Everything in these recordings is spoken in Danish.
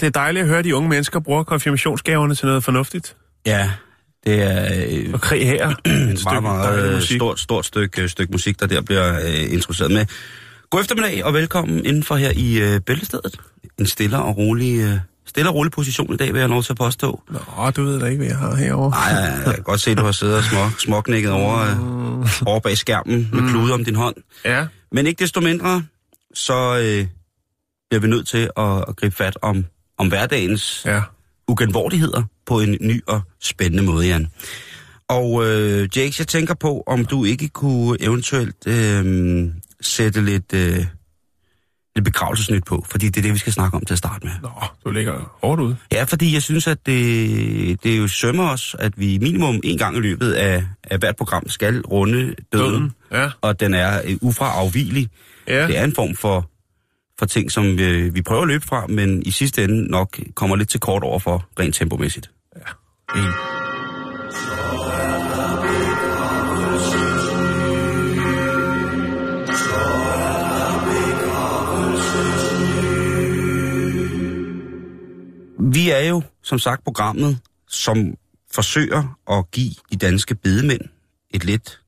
Det er dejligt at høre, at de unge mennesker bruger konfirmationsgaverne til noget fornuftigt. Ja, det er øh, Og krig her. et meget, meget øh, stort, stort stykke, stykke musik, der der bliver øh, introduceret med. God eftermiddag og velkommen indenfor her i øh, Bæltestedet. En stille og rolig, øh, stille og rolig position i dag, vil jeg lov til at påstå. Nå, du ved da ikke, hvad jeg har herovre. Nej, jeg, jeg kan godt se, at du har siddet og små, småknækket over, øh, over bag skærmen med klude om din hånd. Ja, Men ikke desto mindre, så øh, bliver vi nødt til at, at gribe fat om, om hverdagens ja. ugenvordigheder på en ny og spændende måde, Jan. Og øh, Jakes, jeg tænker på, om du ikke kunne eventuelt øh, sætte lidt, øh, lidt begravelsesnyt på, fordi det er det, vi skal snakke om til at starte med. Nå, du ligger hårdt ud. Ja, fordi jeg synes, at det, det jo sømmer os, at vi minimum en gang i løbet af, af hvert program skal runde døden, døden. Ja. og den er øh, ufraafvigelig. Ja, Det er en form for, for ting, som vi, vi prøver at løbe fra, men i sidste ende nok kommer lidt til kort over for rent tempomæssigt. en. Vi er jo, som sagt, programmet, som forsøger at give de danske bedemænd et lidt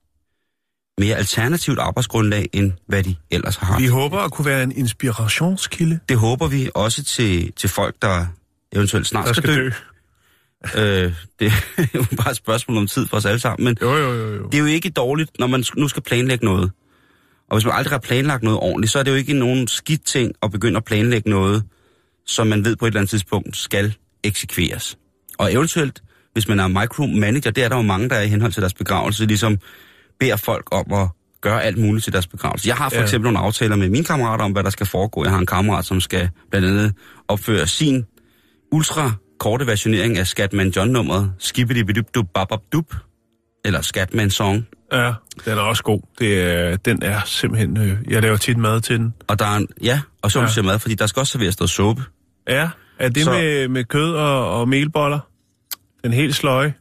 mere alternativt arbejdsgrundlag, end hvad de ellers har haft. Vi håber at kunne være en inspirationskilde, Det håber vi også til, til folk, der eventuelt snart der skal, skal dø. dø. Øh, det er jo bare et spørgsmål om tid for os alle sammen, men Jo, jo, jo, jo. det er jo ikke dårligt, når man nu skal planlægge noget. Og hvis man aldrig har planlagt noget ordentligt, så er det jo ikke nogen skidt ting at begynde at planlægge noget, som man ved på et eller andet tidspunkt skal eksekveres. Og eventuelt, hvis man er micromanager, det er der jo mange, der er i henhold til deres begravelse, ligesom beder folk om at gøre alt muligt til deres begravelse. Jeg har for Ja. eksempel nogle aftaler med mine kammerater om, hvad der skal foregå. Jeg har en kammerat, som skal blandt andet opføre sin ultra korte versionering af Scatman John-nummeret Skibidi Babab Dub, eller Scatman Song. Ja, den er også god. Det er, den er simpelthen... Øh, jeg laver tit mad til den. Og der er en, ja, og så ja. mad, fordi der skal også serveres noget suppe. Ja, er det Så- med, med kød og, og melboller? Den helt sløje?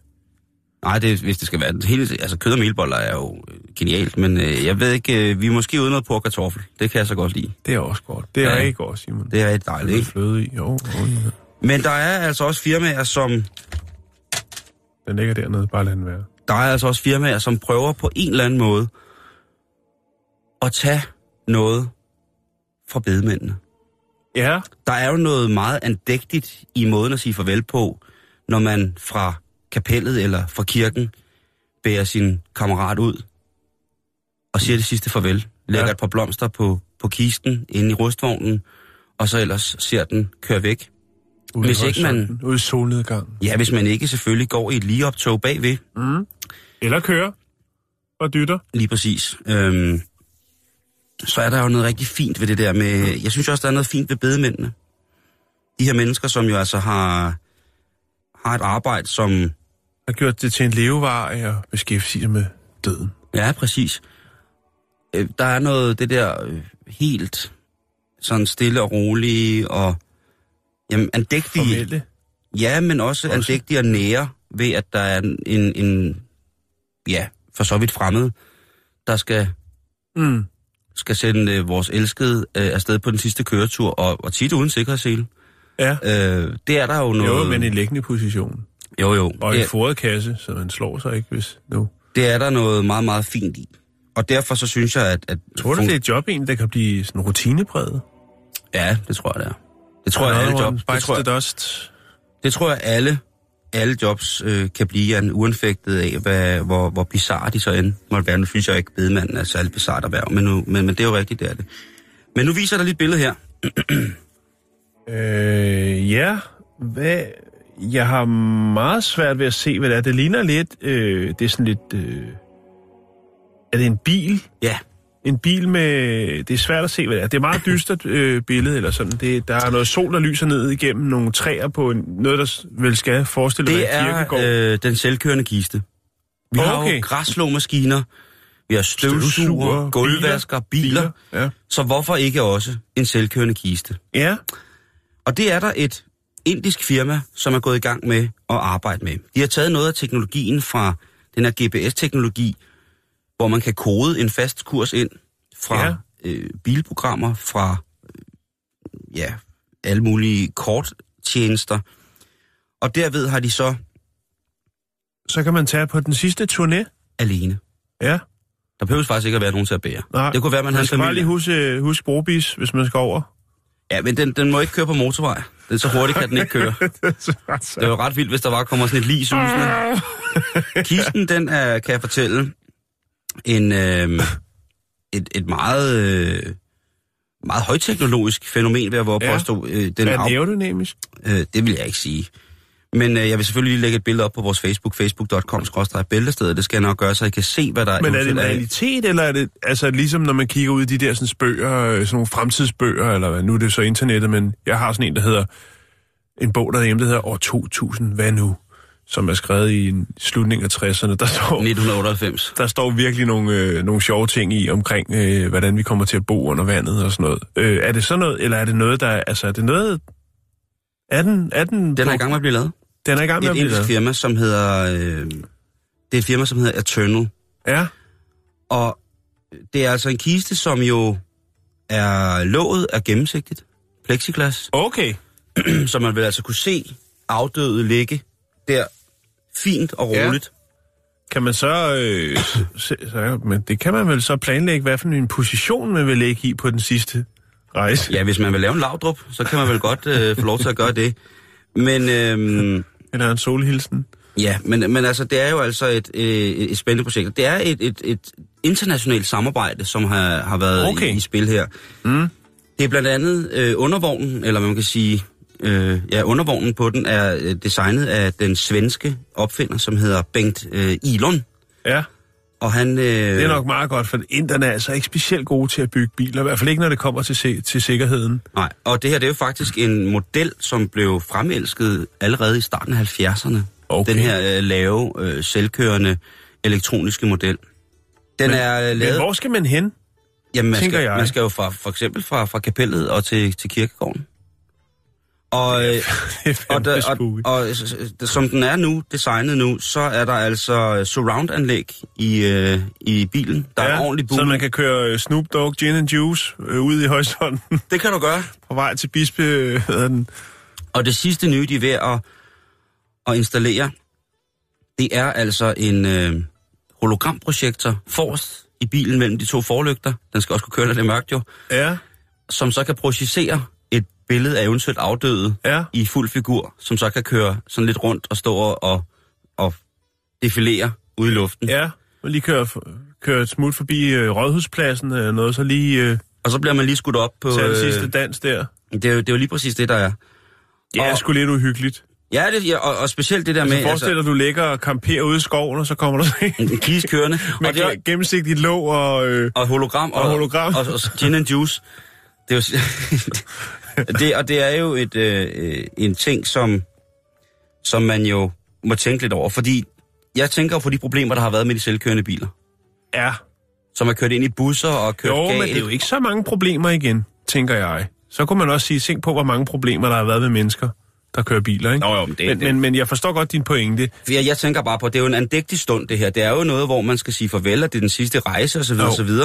Nej, det, hvis det skal være helt... Altså, kød og melboller er jo øh, genialt, men øh, jeg ved ikke... Øh, vi er måske ude noget på kartoffel. Det kan jeg så godt lide. Det er også godt. Det er Ja. ikke godt, Simon. Det er et dejligt, ikke? fløde i. Jo, jo, ja. Men der er altså også firmaer, som... Den ligger dernede, bare lad den være. Der er altså også firmaer, som prøver på en eller anden måde at tage noget fra bedemændene. Ja, Der er jo noget meget andægtigt i måden at sige farvel på, når man fra kapellet eller fra kirken bærer sin kammerat ud og siger det sidste farvel. Lægger Ja. et par blomster på, på kisten inde i rustvognen, og så ellers ser den køre væk. ude Hvis ikke man- Ude i solnedgangen. Ja, hvis man ikke selvfølgelig går i et ligeoptog bagved, Mm. Eller kører og dytter. lige præcis, øhm, så er der jo noget rigtig fint ved det der med... Jeg synes også, der er noget fint ved bedemændene. De her mennesker, som jo altså har, har et arbejde, som Har gjort det til en levevare at beskæftige sig med døden. Ja, præcis. Øh, Der er noget, det der øh, helt sådan stille og rolige og jamen, andægtige. Formelle. Ja, men også, også andægtige og nære ved, at der er en, en, en ja, for så vidt fremmed, der skal, Mm. skal sende øh, vores elskede øh, afsted på den sidste køretur, og, og tit uden sikkerhedssele. Ja. Øh, det er der jo noget... Jo, men i liggende position. Jo, jo. Og en foret kasse, så man slår sig ikke, hvis nu. det er der noget meget, meget fint i. Og derfor så synes jeg, at... at Tror du, det er et job egentlig, der kan blive sådan rutinepræget? Ja, det tror jeg, det er. Det tror jeg, alle jobs... Det tror jeg, dust. Det tror jeg, alle, alle jobs øh, kan blive en uanfægtet af, hvad, hvor, hvor bizarre de så end måtte være. Nu synes jeg ikke, bedemanden er særlig bizarrt erhverv, men, nu, men, men det er jo rigtigt, det er det. Men nu viser dig lige et billede her. Øh, ja. Hvad? Jeg har meget svært ved at se, hvad det er. Det ligner lidt, øh, det er sådan lidt... Øh, er det en bil? Ja, En bil med... Det er svært at se, hvad det er. Det er meget dystert øh, billede, eller sådan. Det, der er noget sol, der lyser ned igennem nogle træer på en, noget, der vel skal forestille det en kirkegård. er øh, den selvkørende kiste. Vi har Okay. jo græsslåmaskiner, vi har støvsuger, gulvvasker, biler, Ja. så hvorfor ikke også en selvkørende kiste? ja. Og det er der et indisk firma, som er gået i gang med at arbejde med. De har taget noget af teknologien fra den her GPS-teknologi, hvor man kan kode en fast kurs ind fra Ja. øh, bilprogrammer, fra øh, ja, alle mulige korttjenester. Og derved har de så Så kan man tage på den sidste turné. alene. Ja. Der behøves faktisk ikke at være nogen til at bære. Nej. Det kunne være, man, Man havde en skal bare lige familie. huske, huske brobis, hvis man skal over. Ja, men den, den må ikke køre på motorvej. Den så hurtigt kan den ikke køre. Det var ret vildt, hvis der var kommer sådan et lig susende. Kisten, den er, kan jeg fortælle, en, øh, et, et meget, øh, meget højteknologisk fænomen, ved at våge Ja. påstå. Øh, den er af- aerodynamisk? øh, det vil jeg ikke sige. Men øh, jeg vil selvfølgelig lige lægge et billede op på vores Facebook, facebook.com-bæltestedet. Det skal jeg nok gøre, så I kan se, hvad der Men er det en realitet, eller er det altså ligesom når man kigger ud i de der sådan bøger, øh, sådan nogle fremtidsbøger, eller hvad, nu er det så internettet, men jeg har sådan en, der hedder, en bog, der er hjemme, der hedder År 2000, hvad nu? Som er skrevet i en slutning af 60'erne. Der står, 1998. der står virkelig nogle, øh, nogle sjove ting i omkring, øh, hvordan vi kommer til at bo under vandet og sådan noget. Øh, er det sådan noget, eller er det noget, der, altså er det noget, er den, er den, Den er i gang med at blive lavet. Den er i gang med Et at blive firma, som hedder... Øh, det er et firma, som hedder Eternal. Ja, Og det er altså en kiste, som jo er låget af gennemsigtigt plexiglas, okay. så man vil altså kunne se afdøde ligge der fint og Ja. roligt. Kan man så, øh, se, så... Men det kan man vel så planlægge, hvad for en position man vil lægge i på den sidste rejse? Ja, hvis man vil lave en lavdrup, så kan man vel godt øh, få lov til at gøre det. Men øhm, Eller en solhilsen? ja, men, men altså, det er jo altså et, øh, et spændende projekt. Det er et, et, et internationalt samarbejde, som har, har været Okay. i, i spil her. Mm. Det er blandt andet øh, undervognen, eller man kan sige, øh, ja, undervognen på den er øh, designet af den svenske opfinder, som hedder Bengt øh, Ilon. Ja, Og han... Øh, det er nok meget godt, for inderne er altså ikke specielt gode til at bygge biler. I hvert fald ikke, når det kommer til, se, til sikkerheden. Nej, og det her det er jo faktisk en model, som blev fremelsket allerede i starten af 70'erne. Okay. Den her øh, lave, øh, selvkørende elektroniske model. Den Men- er øh, Men lavet... hvor skal man hen? Jamen, man tænker skal, jeg? man skal jo fra, for eksempel fra, fra kapellet og til, til kirkegården. Og, øh, Det er og, der, og, og s- som den er nu, designet nu, så er der altså surround-anlæg i, øh, i bilen. Der er ordentlig så boom. man kan køre øh, Snoop Dogg Gin and Juice øh, ud i horisonten Det kan du gøre. på vej til Bispe... øh, hedder den? Og det sidste nye, de er ved at, at installere, det er altså en øh, hologramprojektor forrest i bilen mellem de to forlygter. Den skal også kunne køre, når det er mørkt jo. Ja, Som så kan projicere billede af eventuelt afdøde ja. i fuld figur, som så kan køre sådan lidt rundt og stå og, og defilere ude i luften. Ja, og lige køre, køre et smut forbi øh, Rådhuspladsen eller noget, så lige øh, Og så bliver man lige skudt op på... den øh, sidste dans der. det, er jo, det er jo lige præcis det, der er. Det er og- sgu lidt uhyggeligt. Ja, det, ja og, og specielt det der Altså, med... forestil dig, du ligger og camperer ude i skoven, og så kommer der sådan en kiste kørende. med og, det, er- gennemsigtigt låg og... Øh, og hologram. Og hologram. Og, og, gin and juice. Det er jo, det, og det er jo et, øh, øh, en ting, som, som man jo må tænke lidt over. Fordi jeg tænker på de problemer, der har været med de selvkørende biler. ja. Som er kørt ind i busser og kørt Jo, galt. men det er jo ikke så mange problemer igen, tænker jeg. Så kunne man også sige, tænk på, hvor mange problemer der har været med mennesker, der kører biler, ikke? Nå jo, men det- men, det- men, men jeg forstår godt din pointe. For jeg, jeg tænker bare på, at det er jo en andægtig stund, det her. Det er jo noget, hvor man skal sige farvel, og det er den sidste rejse, osv. Jo. Og,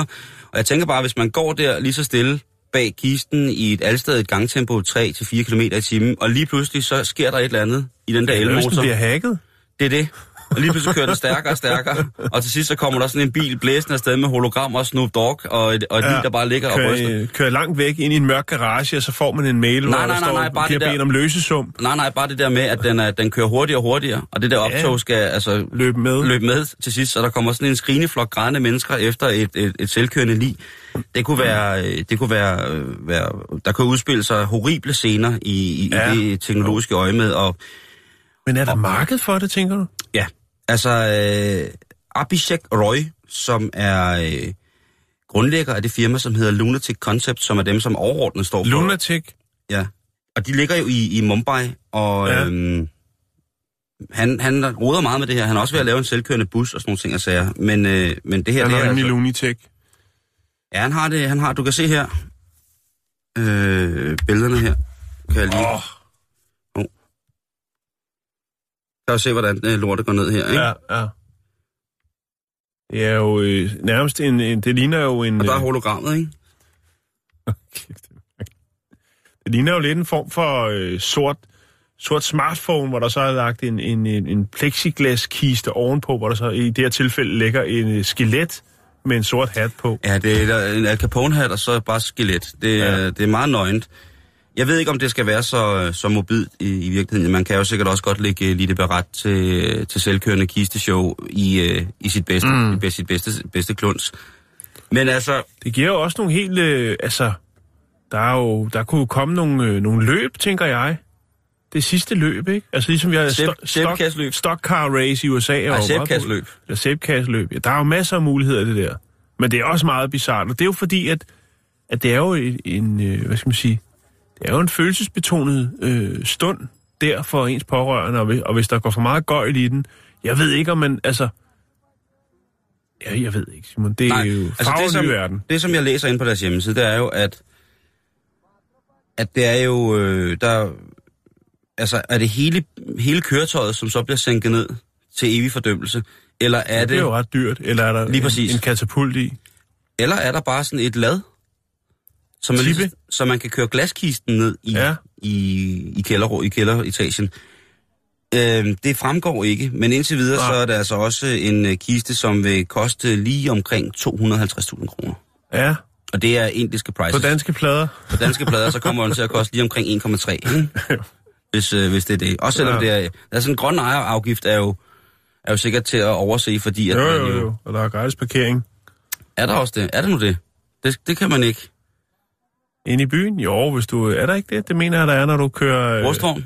og jeg tænker bare, hvis man går der lige så stille bag kisten i et alstadigt gangtempo 3-4 km i timen, og lige pludselig så sker der et eller andet i den der elmotor. bliver hacket. Det er det. Og lige pludselig kører den stærkere og stærkere. Og til sidst så kommer der sådan en bil blæsende afsted med hologram og Snoop Dogg, og et, og et ja, lig, der bare ligger og ryster. kører, kører langt væk ind i en mørk garage, og så får man en mail, Nej, hvor nej, der nej, står, nej, bare bliver det der- om løsesum. Nej, nej, bare det der med, at den, er, den kører hurtigere og hurtigere, og det der optog skal altså Løb med. løbe med til sidst, så der kommer sådan en skrineflok grædende mennesker efter et, et, et selvkørende lig. Det kunne være, øh, det kunne være, øh, være, der kunne udspille sig horrible scener i, i, Ja. ja. i det teknologiske øje med, og, Men er der marked for det, tænker du? Ja, altså øh, Abhishek Roy, som er øh, grundlægger af det firma, som hedder Lunatic Concept, som er dem, som overordnet står for... Lunatic? Ja, og de ligger jo i, i Mumbai, og Ja. øhm, han, han roder meget med det her. Han er også ved at lave en selvkørende bus og sådan nogle ting og sager. Men, øh, men det her, Han det er rimelig altså, Lunatic. Ja, han har det. Han har, du kan se her. Øh, billederne her. Kan jeg lige... Oh. Kan du se, hvordan øh, lortet går ned her, ikke? ja, ja. Det er jo øh, nærmest en, en... Det ligner jo en... Og der er øh, hologrammet, ikke? Det ligner jo lidt en form for øh, sort, sort smartphone, hvor der så er lagt en, en, en, en plexiglaskiste ovenpå, hvor der så i det her tilfælde ligger en øh, skelet med en sort hat på. Ja, det er en Al Capone-hat, og så bare skelet. Det, ja. det er meget nøgent. Jeg ved ikke, om det skal være så, så mobilt i, i virkeligheden. Man kan jo sikkert også godt lægge Lille Beret til, til selvkørende kisteshow i, øh, i sit bedste, mm. i sit bedste, bedste kluns. Men altså, Det giver jo også nogle helt... Øh, altså, der, er jo, der kunne jo komme nogle, øh, nogle løb, tænker jeg. Det sidste løb, ikke? Altså ligesom vi har Sæb- sto- sæbekasseløb. stock car race i USA. nej, meget sæbekasseløb. Eller sæbkasseløb. Ja, der er jo masser af muligheder det der. Men det er også meget bizart. Og det er jo fordi, at, at det er jo en, en øh, hvad skal man sige, det er jo en følelsesbetonet øh, stund der for ens pårørende, og hvis, og hvis der går for meget gøjl i den, jeg ved ikke, om man, altså, ja, jeg ved ikke, Simon, det er Nej, jo altså det, som, verden. det, som jeg læser ind på deres hjemmeside, det er jo, at, at det er jo, øh, der, altså, er det hele, hele køretøjet, som så bliver sænket ned til evig fordømmelse, eller er Det det, er jo ret dyrt, eller er der Lige en, præcis. en katapult i? eller er der bare sådan et lad, så man, Tippe? lige, så man kan køre glaskisten ned i, Ja. ja. i, i, kælder, i kælderetagen. Øhm, det fremgår ikke, men indtil videre Nej. så er det altså også en øh, kiste, som vil koste lige omkring 250.000 kroner. Ja, Og det er indiske på prices. danske plader. På danske plader, så kommer den til at koste lige omkring 1,3, ikke? hvis, øh, hvis det er det. Også selvom Ja. ja. det er... Altså en grøn ejerafgift er jo, er jo sikkert til at overse, fordi at Jo, man jo, jo, og der er gratis parkering. Er der også det? Er det nu det? Det, det kan man ikke. Inde i byen? Jo, hvis du... Er der ikke det? Det mener jeg, der er, når du kører... øh, Rustvogn?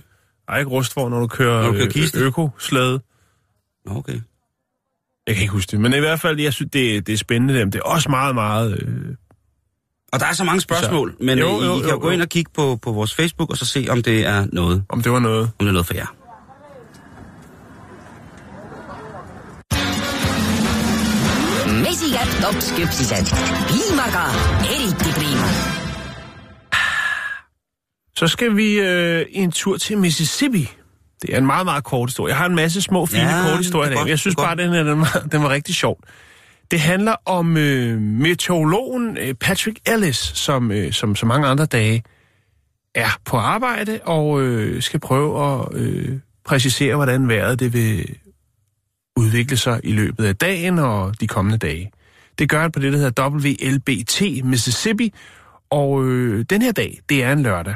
Ej, ikke rustvogn, når du kører, Når du kører øh, kiste? økoslæde. Nå, Okay. Jeg kan ikke huske det, men i hvert fald, jeg synes, det, det er spændende. Dem. Det er også meget, meget... Øh, Og der er så mange spørgsmål, men Jo, jo, jo, I, I kan jo, jo gå ind og kigge på, på vores Facebook, og så se, om det er noget, om det var noget. om det er noget for jer. mesikad topsküpsised piimaga eriti priima. Så skal vi øh, en tur til Mississippi. Det er en meget, meget kort historie. Jeg har en masse små, fine Ja, korte historier det er i dag, godt, men jeg synes bare, den, er, den, var, den var rigtig sjov. Det handler om øh, meteorologen øh, Patrick Ellis, som, øh, som så mange andre dage er på arbejde og øh, skal prøve at øh, præcisere, hvordan vejret det vil udvikle sig i løbet af dagen og de kommende dage. Det gør han på det, der hedder WLBT Mississippi, og øh, den her dag, det er en lørdag.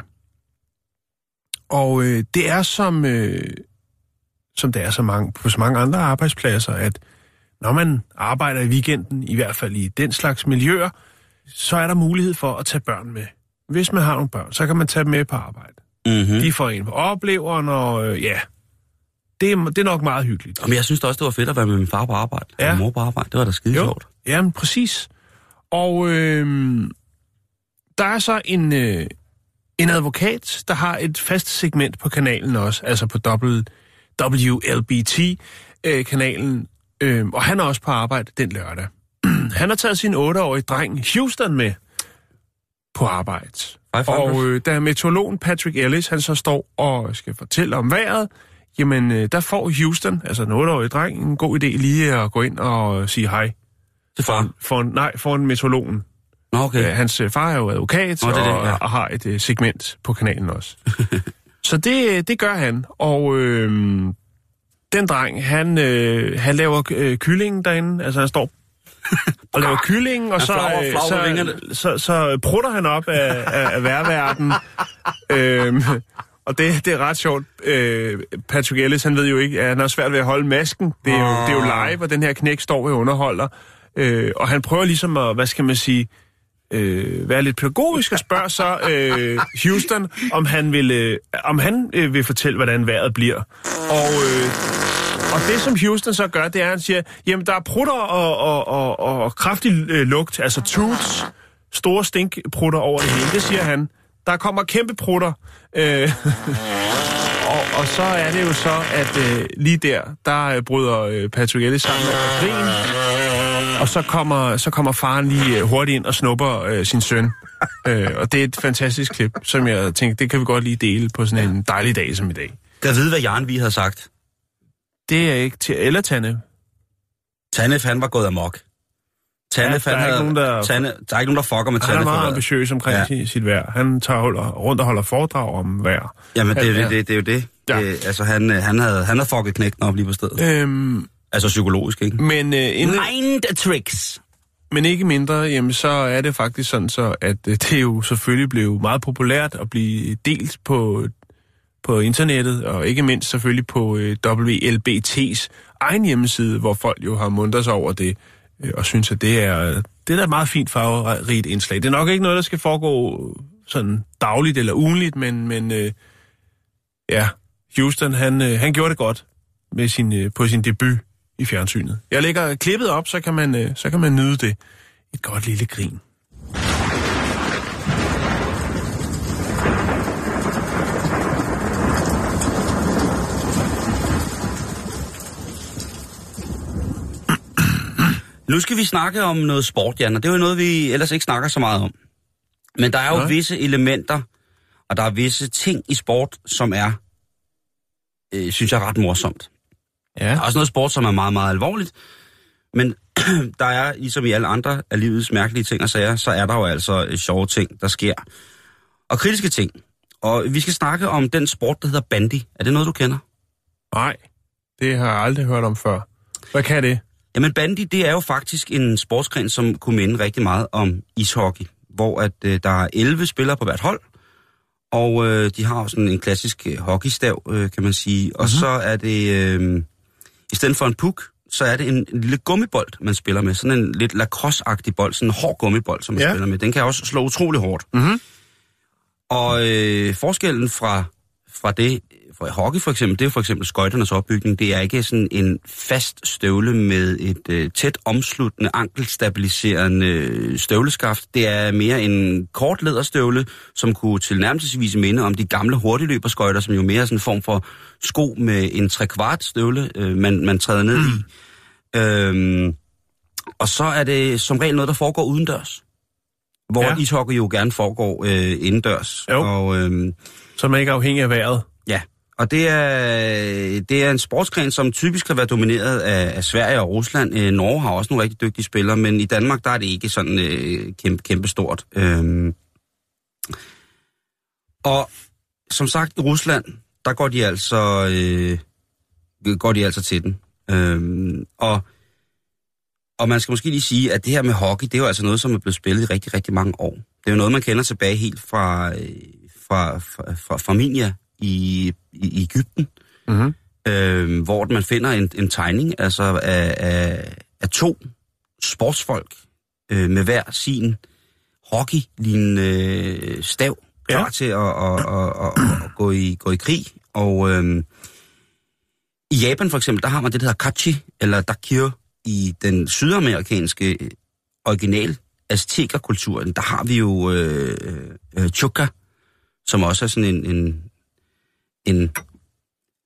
Og øh, det er som, øh, som det er så mange, på så mange andre arbejdspladser, at når man arbejder i weekenden, i hvert fald i den slags miljøer, så er der mulighed for at tage børn med. Hvis man har nogle børn, så kan man tage dem med på arbejde. Mm-hmm. De får en på opleveren, og øh, ja, det er, det er nok meget hyggeligt. Men jeg synes da også, det var fedt at være med min far på arbejde. Ja. Og mor på arbejde. Det var da skide Jo, sjovt. jamen præcis. Og øh, der er så en, øh, en advokat, der har et fast segment på kanalen også, altså på WLBT-kanalen, øh, og han er også på arbejde den lørdag. han har taget sin 8-årige dreng Houston med på arbejde. Og øh, da meteorologen Patrick Ellis, han så står og skal fortælle om vejret, jamen øh, der får Houston, altså en 8-årig dreng, en god idé lige at gå ind og sige hej Til far. for en, nej, for en meteorologen. Okay. Ja. Hans øh, far er jo advokat Nå, det er det, og, ja. og har et uh, segment på kanalen også. Så det, det gør han, og øh, den dreng, han, øh, han laver øh, kyllingen derinde, altså han står og laver kyllingen, og så, flagrer- øh, så, så, så prutter han op af, af, af værverden. øhm, og det, det er ret sjovt. Øh, Patrick Ellis, han ved jo ikke, at han har svært ved at holde masken. Det er jo, det er jo live, og den her knæk står og underholder. Øh, og han prøver ligesom at, hvad skal man sige, øh, øh, være lidt pædagogisk og spørge så øh, Houston, om han vil, øh, om han øh, vil fortælle, hvordan vejret bliver. Og, øh, og det, som Houston så gør, det er, at han siger, jamen der er prutter og, og, og, og kraftig øh, lugt, altså toots, store stinkprutter over det hele. Det siger han. Der kommer kæmpe prutter. Øh, og, og så er det jo så, at øh, lige der, der øh, bryder øh, Patrick Ellis sammen med grin. Og så kommer, så kommer faren lige øh, hurtigt ind og snupper øh, sin søn. øh, og det er et fantastisk klip, som jeg tænkte, det kan vi godt lige dele på sådan en dejlig dag som i dag. Kan vide, hvad Jaren vi havde sagt? Det er ikke til... Eller Tanne. Tanef, han var gået amok. Tanef, Ja, der er ikke nogen, der- Tanne, der er ikke nogen, der fucker med Han er meget ambitiøs omkring Ja. ja. sit vejr. Han tager holder, rundt og holder foredrag om vejr. Jamen, det, det, det, det er jo det. Ja. Øh, altså, han, øh, han, havde, han havde fucket knægten op lige på stedet. Øhm, Altså psykologisk, ikke? men, øh, inden, Mind tricks. men ikke mindre, jamen, så er det faktisk sådan så, at øh, det er jo selvfølgelig blev meget populært at blive delt på, på internettet, og ikke mindst selvfølgelig på øh, WLBT's egen hjemmeside, hvor folk jo har mundret sig over det, øh, og synes, at det er, det er da et meget fint farverigt indslag. Det er nok ikke noget, der skal foregå sådan dagligt eller ugenligt, men, men øh, ja, Houston, han, øh, han gjorde det godt med sin, øh, på sin debut i fjernsynet. Jeg lægger klippet op, så kan man, øh, så kan man nyde det. Et godt lille grin. Nu skal vi snakke om noget sport, Jan, og det er jo noget, vi ellers ikke snakker så meget om. Men der er jo Nej. visse elementer, og der er visse ting i sport, som er, øh, synes jeg, ret morsomt. Ja. Der er også noget sport, som er meget, meget alvorligt. Men der er, ligesom i alle andre af livets mærkelige ting og sager, så er der jo altså øh, sjove ting, der sker. Og kritiske ting. Og vi skal snakke om den sport, der hedder bandy. Er det noget, du kender? Nej, det har jeg aldrig hørt om før. Hvad kan det? Jamen bandy, det er jo faktisk en sportsgren, som kunne minde rigtig meget om ishockey. Hvor at øh, der er 11 spillere på hvert hold, og øh, de har jo sådan en klassisk øh, hockeystav, øh, kan man sige. Og mm-hmm. så er det, øh, i stedet for en puk, så er det en, en lille gummibold, man spiller med. Sådan en lidt lacrosse-agtig bold, sådan en hård gummibold, som man Ja. spiller med. Den kan også slå utrolig hårdt. Mhm. Og øh, forskellen fra, fra det, fra hockey for eksempel, det er for eksempel skøjternes opbygning. Det er ikke sådan en fast støvle med et øh, tæt omsluttende, ankelstabiliserende øh, støvleskaft. Det er mere en kort læderstøvle, som kunne tilnærmelsesvis minde om de gamle hurtigløberskøjter, som jo mere er sådan en form for sko med en trekvart støvle, øh, man, man træder ned i. Øhm, og så er det som regel noget, der foregår udendørs. Hvor Ja. ishockey jo gerne foregår øh, indendørs. Jo. Og, øhm, Så man ikke er afhængig af vejret. Og det er, det er en sportsgren, som typisk har været domineret af, af Sverige og Rusland. Øh, Norge har også nogle rigtig dygtige spillere, men i Danmark der er det ikke sådan øh, kæmpe, kæmpe stort. Øhm. Og som sagt, i Rusland, der går de altså, øh, går de altså til den. Øhm. Og, og man skal måske lige sige, at det her med hockey, det er jo altså noget, som er blevet spillet i rigtig, rigtig mange år. Det er jo noget, man kender tilbage helt fra, øh, fra, fra, fra, fra Minia i, i Ægypten, Mhm. øh, hvor man finder en, en tegning altså af, af, af to sportsfolk øh, med hver sin hockey-lignende øh, stav, klar Ja. til at, at, at, at, at gå, i, gå i krig. Og øh, i Japan for eksempel, der har man det, der hedder kachi, eller dakir, i den sydamerikanske øh, original aztekerkulturen, der har vi jo øh, øh, chuka, som også er sådan en, en, en,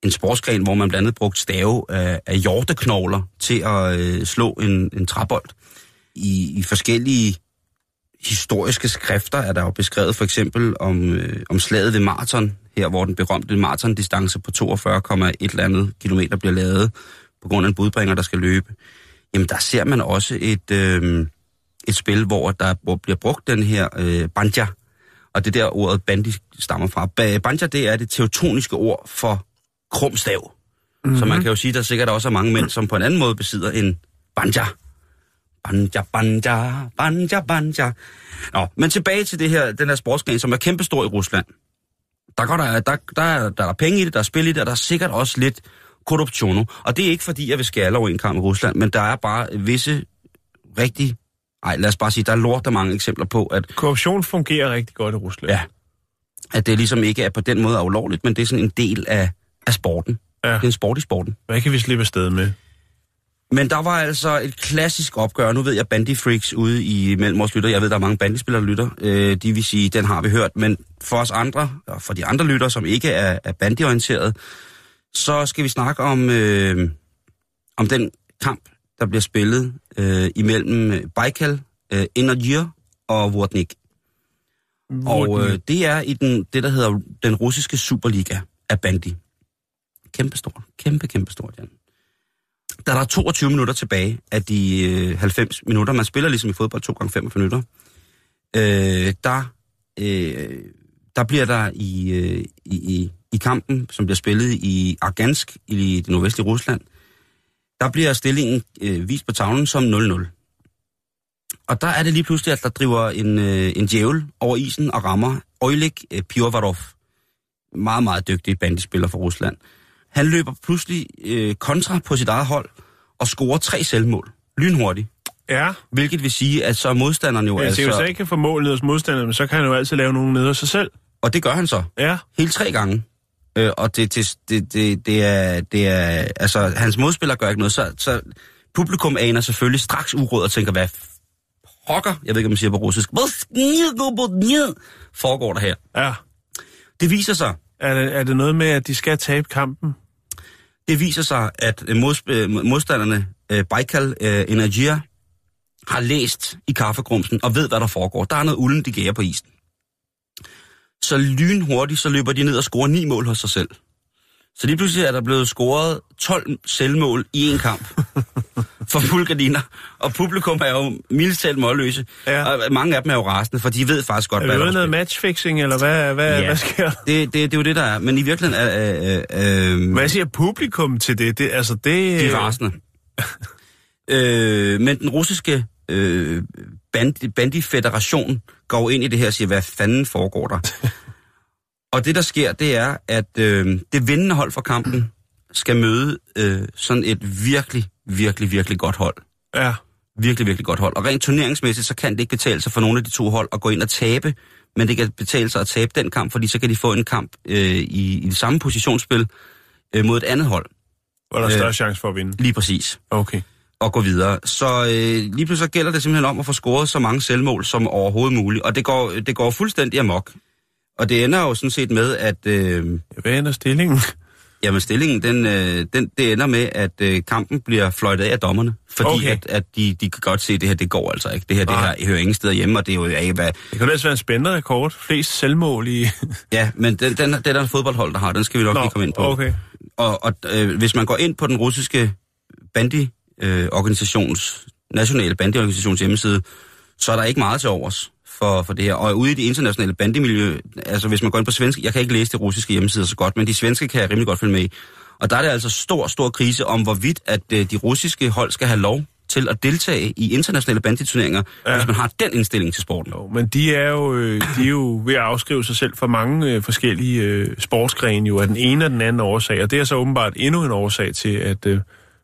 en sportsgren, hvor man blandt andet brugt stave af, af hjorteknogler til at øh, slå en, en træbold. I, I forskellige historiske skrifter er der jo beskrevet for eksempel om, øh, om slaget ved maraton, her hvor den berømte maratondistance på 42,1 eller andet kilometer bliver lavet på grund af en budbringer, der skal løbe. Jamen der ser man også et, øh, et spil, hvor der hvor bliver brugt den her øh, banja, og det der ordet bandi stammer fra. Ba- Banja, det er det teutoniske ord for krumstav. Mm-hmm. Så man kan jo sige, at der sikkert også er mange mænd, som på en anden måde besidder en banja. Banja, banja, banja, banja. Nå, men tilbage til det her, den her sportsgren, som er kæmpestor i Rusland. Der, går der, der, der, er, der er penge i det, der er spil i det, og der er sikkert også lidt korruption. Og det er ikke fordi, jeg vil skære over en kamp i Rusland, men der er bare visse rigtig Ej, lad os bare sige, der er lort der mange eksempler på, at, Korruption fungerer rigtig godt i Rusland. ja, at det ligesom ikke er på den måde ulovligt, men det er sådan en del af, af sporten. ja. Det er en sport i sporten. Hvad kan vi slippe afsted med? Men der var altså et klassisk opgør. Nu ved jeg, Bandy Freaks ude i mellem vores lytter, jeg ved, der er mange bandyspillere, der lytter. Øh, de vil sige, den har vi hørt. Men for os andre, og for de andre lytter, som ikke er, er bandyorienteret, så skal vi snakke om, øh, om den kamp, der bliver spillet øh, imellem Baikal, øh, Energy og Vortnik. Og øh, det er i den, det, der hedder den russiske Superliga af bandy. Kæmpe stort. Kæmpe, kæmpe stort, Jan. Da der er 22 minutter tilbage af de øh, 90 minutter, man spiller ligesom i fodbold 2 gange 45 minutter, øh, der, øh, der bliver der i, øh, i, i, i kampen, som bliver spillet i Argansk i det nordvestlige Rusland, der bliver stillingen øh, vist på tavlen som 0-0. Og der er det lige pludselig, at der driver en, øh, en djævel over isen og rammer Oleg øh, Pivovarov. Meget, meget dygtig bandyspiller for Rusland. Han løber pludselig øh, kontra på sit eget hold og scorer tre selvmål. Lynhurtigt. Ja, Hvilket vil sige, at så er modstanderen jo hvis altså... USA ikke kan få mål ned hos modstanderne, så kan han jo altid lave nogen ned hos sig selv. Og det gør han så. Ja, Hele tre gange. Øh, og det, det, det, det, det, er, det er... Altså, hans modspiller gør ikke noget, så, så publikum aner selvfølgelig straks uråd og tænker, hvad pokker, jeg ved ikke, om man siger på russisk, hvad foregår der her? ja. Det viser sig, Er det, er det noget med, at de skal tabe kampen? det viser sig, at øh, modsp- øh, modstanderne, øh, Baikal øh, Energia, har læst i kaffegrumsen og ved, hvad der foregår. Der er noget ulden, de gærer på isen. Så lynhurtigt, så løber de ned og scorer ni mål hos sig selv. Så lige pludselig er der blevet scoret 12 selvmål i en kamp for fuldgardiner. Og publikum er jo mildest talt målløse. Ja. Og mange af dem er jo rasende, for de ved faktisk godt, Er hvad der noget, er noget matchfixing, eller hvad, hvad, Ja. hvad sker der? det, det, det er jo det, der er. Men i virkeligheden er... Øh, øh, Hvad siger publikum til det? det altså, det... De er rasende. øh, men den russiske øh, band, bandy-federation går ind i det her og siger, hvad fanden foregår der? og det, der sker, det er, at øh, det vindende hold for kampen skal møde øh, sådan et virkelig, virkelig, virkelig godt hold. Ja, Virkelig, virkelig godt hold. Og rent turneringsmæssigt, så kan det ikke betale sig for nogle af de to hold at gå ind og tabe, men det kan betale sig at tabe den kamp, fordi så kan de få en kamp øh, i, i det samme positionsspil øh, mod et andet hold. hvor der er Øh. større chance for at vinde. Lige præcis. Okay. Og gå videre. Så øh, lige pludselig så gælder det simpelthen om at få scoret så mange selvmål som overhovedet muligt. Og det går, det går fuldstændig amok. Og det ender jo sådan set med, at øh, Hvad ender stillingen? jamen stillingen, den, øh, den, det ender med, at øh, kampen bliver fløjtet af dommerne. Fordi Okay. at, at de, de kan godt se, at det her, det går altså ikke. Det her, det her hører ingen steder hjemme, og det er jo af, hvad... Det kan jo ellers være en spændende rekord. Flest selvmål i... Ja, men den, den, den er en fodboldhold, der har, den skal vi nok lige komme ind på. okay. Og, og øh, hvis man går ind på den russiske bandy-organisations, nationale bandyorganisations hjemmeside, så er der ikke meget til overs for, for det her. Og ude i det internationale bandymiljø, altså hvis man går ind på svensk, jeg kan ikke læse det russiske hjemmeside så godt, men de svenske kan jeg rimelig godt følge med i. Og der er det altså stor, stor krise om, hvorvidt at øh, de russiske hold skal have lov til at deltage i internationale bandyturneringer, ja. Ja. hvis man har den indstilling til sporten. Jo, men de er jo, øh, de er jo ved at afskrive sig selv for mange øh, forskellige øh, sportsgrene jo af den ene og den anden årsag. Og det er så åbenbart endnu en årsag til, at øh,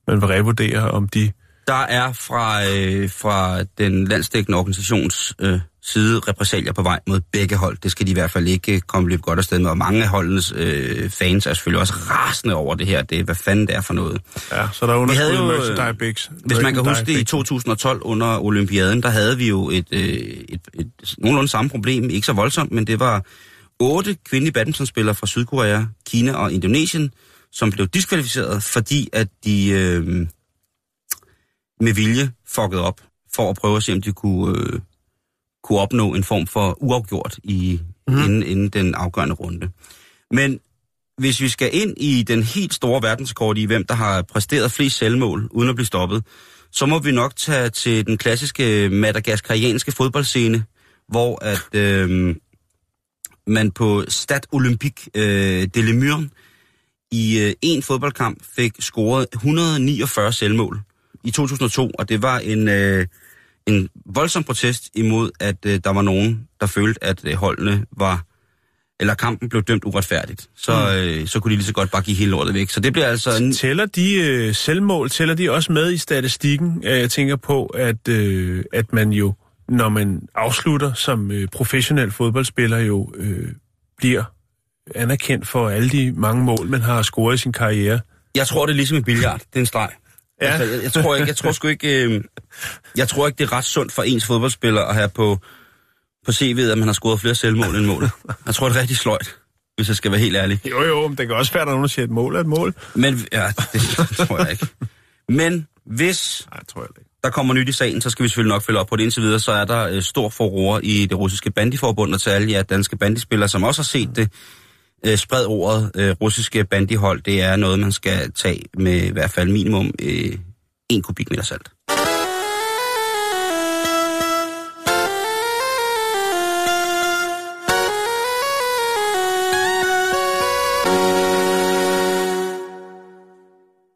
man vil revurdere, om de... Der er fra, øh, fra den landsdækkende organisations øh, side repressalier på vej mod begge hold. Det skal de i hvert fald ikke komme lidt godt afsted med. Og mange af holdenes øh, fans er selvfølgelig også rasende over det her. Det er, hvad fanden det er for noget. Ja, så der er Vi havde underskud jo, øh, merchandise. Hvis man kan huske det i 2012 under Olympiaden, der havde vi jo et, øh, et, et nogenlunde samme problem. Ikke så voldsomt, men det var otte kvindelige badmintonspillere fra Sydkorea, Kina og Indonesien, som blev diskvalificeret, fordi at de øh, med vilje fuckede op for at prøve at se, om de kunne, øh, kunne opnå en form for uafgjort i, mm. inden, inden den afgørende runde. Men hvis vi skal ind i den helt store verdensrekord i, hvem der har præsteret flest selvmål uden at blive stoppet, så må vi nok tage til den klassiske madagaskarianske fodboldscene, hvor at øh, man på Stade Olympique øh, de Lemur i øh, en fodboldkamp fik scoret 149 selvmål i 2002, og det var en, øh, en voldsom protest imod, at øh, der var nogen, der følte, at øh, holdene var eller kampen blev dømt uretfærdigt, så, mm. øh, så kunne de lige så godt bare give hele lortet væk. Så det bliver altså... En... Tæller de øh, selvmål, tæller de også med i statistikken? Øh, Jeg tænker på, at, øh, at man jo, når man afslutter som øh, professionel fodboldspiller, jo øh, bliver anerkendt for alle de mange mål, man har scoret i sin karriere. Jeg tror, det er ligesom i billard. Det er en streg. Ja. Altså, jeg, jeg, tror ikke, jeg tror sgu ikke, øh, jeg tror ikke, det er ret sundt for ens fodboldspiller at have på, på CV'et, at man har scoret flere selvmål end mål. Jeg tror, det er rigtig sløjt, hvis jeg skal være helt ærlig. Jo, jo, men det kan også være, at der er nogen, der siger, at et mål er et mål. Men, ja, det tror jeg ikke. Men hvis Nej, tror jeg ikke. der kommer nyt i sagen, så skal vi selvfølgelig nok følge op på det. Indtil videre, så er der øh, stor forroer i det russiske bandyforbund, og til alle jer danske bandyspillere, som også har set det, øh, spred ordet øh, russiske bandyhold, det er noget, man skal tage med i hvert fald minimum øh, 1 kubikmeter salt.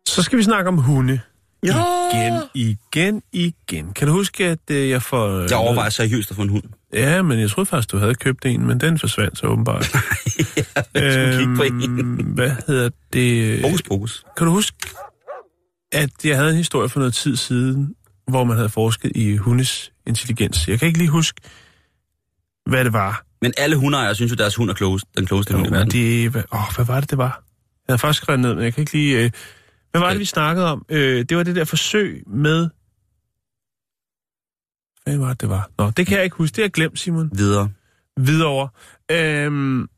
Så skal vi snakke om hunde. Ja. Igen, igen, igen. Kan du huske, at øh, jeg får... Jeg overvejer seriøst at få en hund. Ja, men jeg troede faktisk, du havde købt en, men den forsvandt så åbenbart. Jeg skulle kigge på en. Øhm, Hvad hedder det? Fokus, fokus. Kan du huske, at jeg havde en historie for noget tid siden, hvor man havde forsket i hundes intelligens. Jeg kan ikke lige huske, hvad det var. Men alle hundeejere synes jo, deres hund er klogest, den klogeste hund i verden. det, hvad, åh, hvad var det, det var? Jeg havde faktisk skrevet ned, men jeg kan ikke lige... Øh, hvad var det, vi snakkede om? Øh, det var det der forsøg med... Hvad var det, det var? Nå, det kan jeg ikke huske. Det har jeg glemt, Simon. Videre. Videre. Øhm,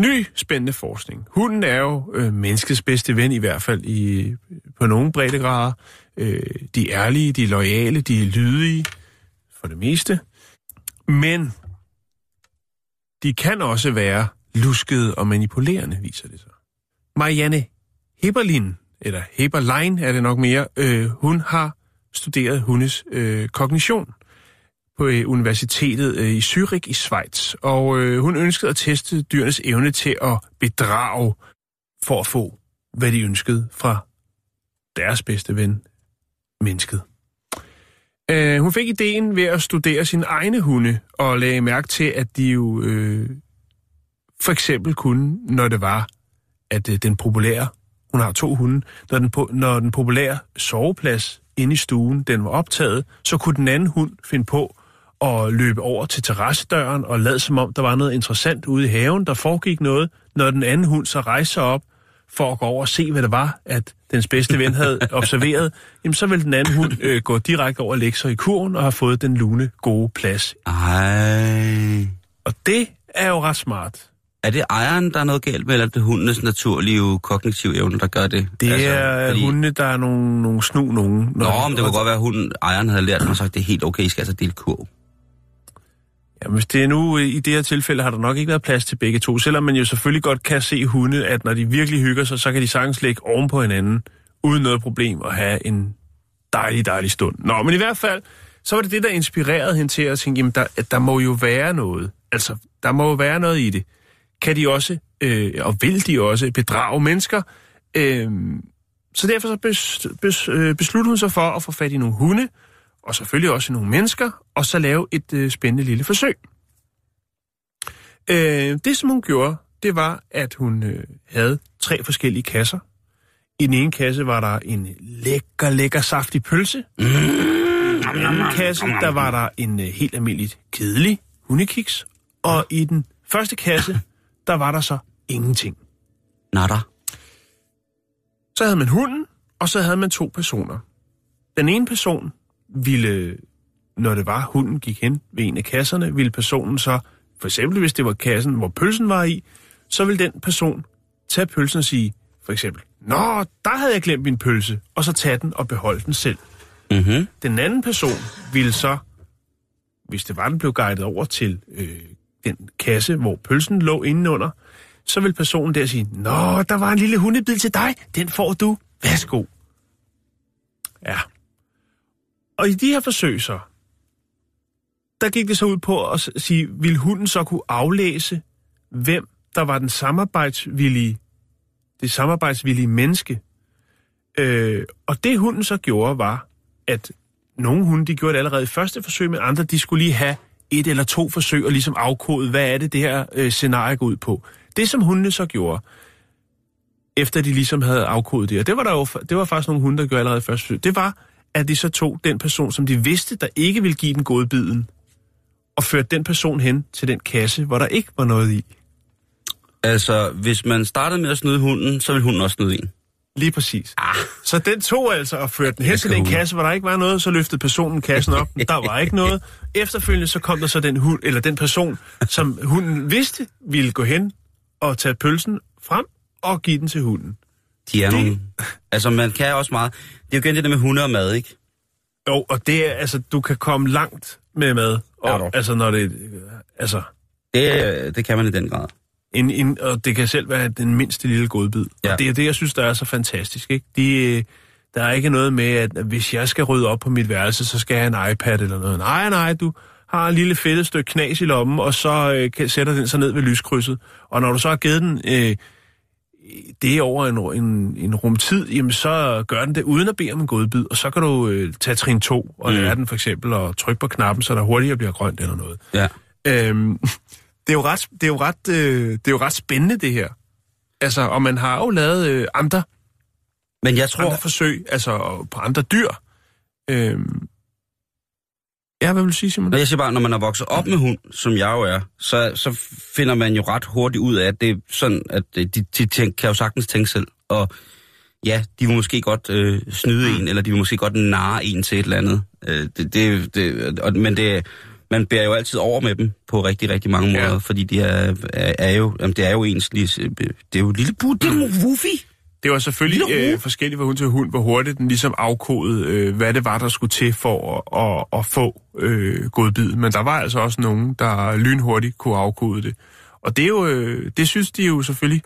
ny spændende forskning. Hunden er jo øh, menneskets bedste ven, i hvert fald i, på nogle breddegrader. Øh, de er ærlige, de er loyale, de er lydige, for det meste. Men de kan også være luskede og manipulerende, viser det sig. Marianne Heberlin, eller Heberlein er det nok mere, øh, hun har studeret hundes øh, kognition på øh, universitetet øh, i Zürich i Schweiz, og øh, hun ønskede at teste dyrenes evne til at bedrage for at få, hvad de ønskede fra deres bedste ven, mennesket. Øh, hun fik ideen ved at studere sine egne hunde, og lagde mærke til, at de jo øh, for eksempel kunne, når det var, at øh, den populære, hun har to hunde, når den, po- når den populære soveplads inde i stuen, den var optaget, så kunne den anden hund finde på at løbe over til terrassedøren og lade som om, der var noget interessant ude i haven, der foregik noget, når den anden hund så rejste sig op for at gå over og se, hvad det var, at dens bedste ven havde observeret, jamen så vil den anden hund øh, gå direkte over og lægge sig i kurven og have fået den lune gode plads. Ej. Og det er jo ret smart. Er det ejeren, der er noget galt med, eller er det hundenes naturlige kognitive evne, der gør det? Det altså, er fordi... hundene, der er nogle, nogle snu nogen. Nå, men det kunne godt være, at hunden, ejeren havde lært mig og sagt, at det er helt okay, I skal altså dele kurv. Jamen, hvis det er nu, øh, i det her tilfælde, har der nok ikke været plads til begge to. Selvom man jo selvfølgelig godt kan se hunde, at når de virkelig hygger sig, så kan de sagtens ligge oven på hinanden, uden noget problem, og have en dejlig, dejlig stund. Nå, men i hvert fald, så var det det, der inspirerede hende til at tænke, jamen, der, der må jo være noget. Altså, der må jo være noget i det. Kan de også, øh, og vil de også, bedrage mennesker? Øh, så derfor så bes, bes, øh, besluttede hun sig for at få fat i nogle hunde, og selvfølgelig også nogle mennesker, og så lave et øh, spændende lille forsøg. Øh, det, som hun gjorde, det var, at hun øh, havde tre forskellige kasser. I den ene kasse var der en lækker, lækker saftig pølse. I den anden kasse, der var der en øh, helt almindelig kedelig hundekiks. Og i den første kasse, der var der så ingenting. Natter. Så havde man hunden, og så havde man to personer. Den ene person ville, når det var, hunden gik hen ved en af kasserne, ville personen så, for eksempel hvis det var kassen, hvor pølsen var i, så ville den person tage pølsen og sige, for eksempel, Nå, der havde jeg glemt min pølse, og så tage den og beholde den selv. Mm-hmm. Den anden person ville så, hvis det var, den blev guidet over til øh, den kasse, hvor pølsen lå indenunder, så vil personen der sige, Nå, der var en lille hundebid til dig, den får du, værsgo. Ja. Og i de her forsøg så, der gik det så ud på at sige, vil hunden så kunne aflæse, hvem der var den samarbejdsvillige, det samarbejdsvillige menneske. Øh, og det hunden så gjorde var, at nogle hunde, de gjorde det allerede i første forsøg, men andre, de skulle lige have et eller to forsøg og ligesom afkode, hvad er det, det her øh, scenarie går ud på. Det, som hundene så gjorde, efter de ligesom havde afkodet det, og det var, der jo, det var faktisk nogle hunde, der gjorde allerede første forsøg, det var, at de så tog den person, som de vidste, der ikke ville give den gode biden, og førte den person hen til den kasse, hvor der ikke var noget i. Altså, hvis man startede med at snyde hunden, så vil hunden også snyde en. Lige præcis. Ah. Så den tog altså og førte den hen til den kasse, hvor der ikke var noget, så løftede personen kassen op. Der var ikke noget. Efterfølgende så kom der så den hund, eller den person, som hunden vidste ville gå hen og tage pølsen frem og give den til hunden. De er Det- nogle... Altså, man kan også meget... Det er jo igen det der med hunde og mad, ikke? Jo, og det er, altså, du kan komme langt med mad. Ja, Og, dog. altså, når det, altså, Det, det kan man i den grad. en, en, og det kan selv være den mindste lille godbid. Ja. Ja. Og det er det, jeg synes, der er så fantastisk. Ikke? De, øh, der er ikke noget med, at hvis jeg skal rydde op på mit værelse, så skal jeg have en iPad eller noget. Nej, nej, du har en lille fedtet stykke knas i lommen, og så øh, sætter den sig ned ved lyskrydset. Og når du så har givet den øh, det over en, en, en rumtid, jamen så gør den det uden at bede om en godbid, og så kan du øh, tage trin 2 og Mm. lære den for eksempel og trykke på knappen, så der hurtigere bliver grønt eller noget. Ja. Øhm, det, er jo ret, det, er jo ret, øh, det er jo ret spændende, det her. Altså, og man har jo lavet øh, andre, Men jeg tror... andre forsøg, altså på andre dyr. Øhm, ja, hvad vil du sige, Simon? Jeg siger bare, når man er vokset op med hund, som jeg jo er, så, så finder man jo ret hurtigt ud af, at det er sådan, at øh, de, de tænk, kan jo sagtens tænke selv. Og ja, de vil måske godt øh, snyde en, eller de vil måske godt narre en til et eller andet. Øh, det, det, det, og, men det, man bærer jo altid over med dem på rigtig, rigtig mange måder, ja. fordi de er, er, er jo, jamen, det er jo ens lige, det er jo et lille bud, det er jo wuffy. Det var selvfølgelig øh, forskelligt fra hund til hund, hvor hurtigt den ligesom afkodede, øh, hvad det var, der skulle til for at, at, at få øh, godbid. Men der var altså også nogen, der lynhurtigt kunne afkode det. Og det, er jo, øh, det synes de jo selvfølgelig,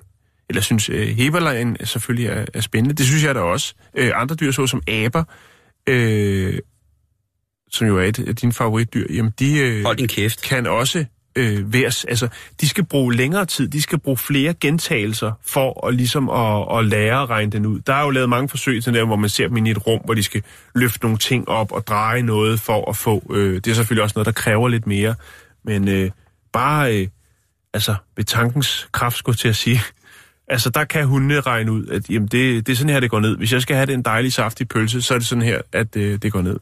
eller synes øh, Heberlein selvfølgelig er, er spændende. Det synes jeg da også. Øh, andre dyr, såsom aber, øh, som jo er et af dine favoritdyr, jamen de øh, Hold din kæft. kan også øh, værs, altså de skal bruge længere tid, de skal bruge flere gentagelser for at ligesom at, at lære at regne den ud. Der er jo lavet mange forsøg til der, hvor man ser dem i et rum, hvor de skal løfte nogle ting op og dreje noget for at få, øh, det er selvfølgelig også noget, der kræver lidt mere, men øh, bare, øh, altså ved tankens kraft skulle jeg til at sige, altså der kan hundene regne ud, at jamen, det, det er sådan her, det går ned. Hvis jeg skal have den dejlige saftige pølse, så er det sådan her, at øh, det går ned.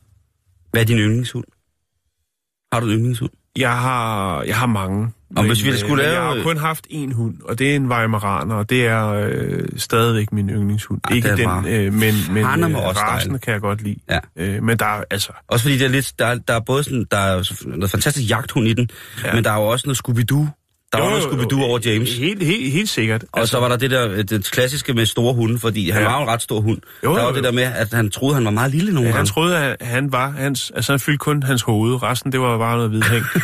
Hvad er din yndlingshund? Har du en yndlingshund? Jeg har, jeg har mange. Og hvis vi øh, skulle men lave- Jeg har kun haft én hund, og det er en Weimaraner, og det er øh, stadigvæk min yndlingshund. Ej, Ikke den øh, men, men øh, også rasen kan jeg godt lide. Ja. Øh, men der er altså... Også fordi det er lidt, der, er- der er både sådan, der er noget fantastisk jagthund i den, ja. men der er jo også noget Scooby-Doo. Der var noget Scooby-Doo over James. Helt, helt, helt sikkert. Og så var der det der, øh, det klassiske med store hunde, fordi han Ja. var jo en ret stor hund. Jo, der var jo, det jo. der med, at han troede, han var meget lille nogle Ja, han gange. troede, at han var hans... Altså, han fyldte kun hans hoved. Resten, det var bare noget hvidhæng.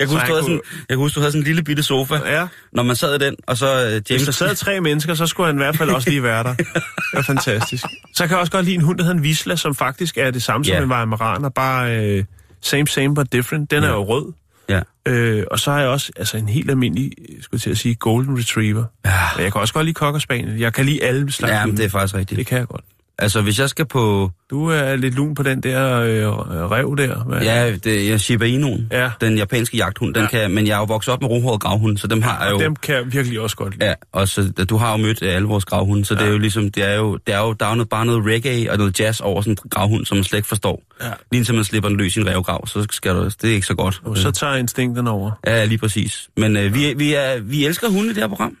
Jeg kunne huske, han kunne- sådan, jeg kunne huske, du havde sådan en lille bitte sofa, ja. når man sad i den, og så uh, Hvis James... der sad tre mennesker, så skulle han i hvert fald også lige være der. Det var fantastisk. Så kan jeg også godt lide en hund, der hedder en Visla, som faktisk er det samme som Ja. en Weimaraner, bare øh, same, same, but different. Den er Ja. jo rød. Ja. Øh, og så har jeg også altså en helt almindelig, skulle til at sige, golden retriever. Ja. Jeg kan også godt lide cocker spaniel. Jeg kan lide alle slags ja, det er faktisk rigtigt. det kan jeg godt. Altså, hvis jeg skal på... Du er lidt lun på den der øh, rev der. Hvad? Ja, det, jeg Shiba Inu'en, Ja. den japanske jagthund, den Ja. kan, men jeg er jo vokset op med rohåret gravhund, så dem har jeg jo... Dem kan jeg virkelig også godt lide. Ja, og så, du har jo mødt øh, alle vores gravhunde, så ja. det er jo ligesom, det er jo, det er jo, der er jo noget, bare noget reggae og noget jazz over sådan en gravhund, som man slet ikke forstår. Ja. Lige man slipper den løs i en revgrav, så skal du, det er ikke så godt. Og så tager instinkten over. Ja, lige præcis. Men øh, vi, vi, er, vi elsker hunde i det her program.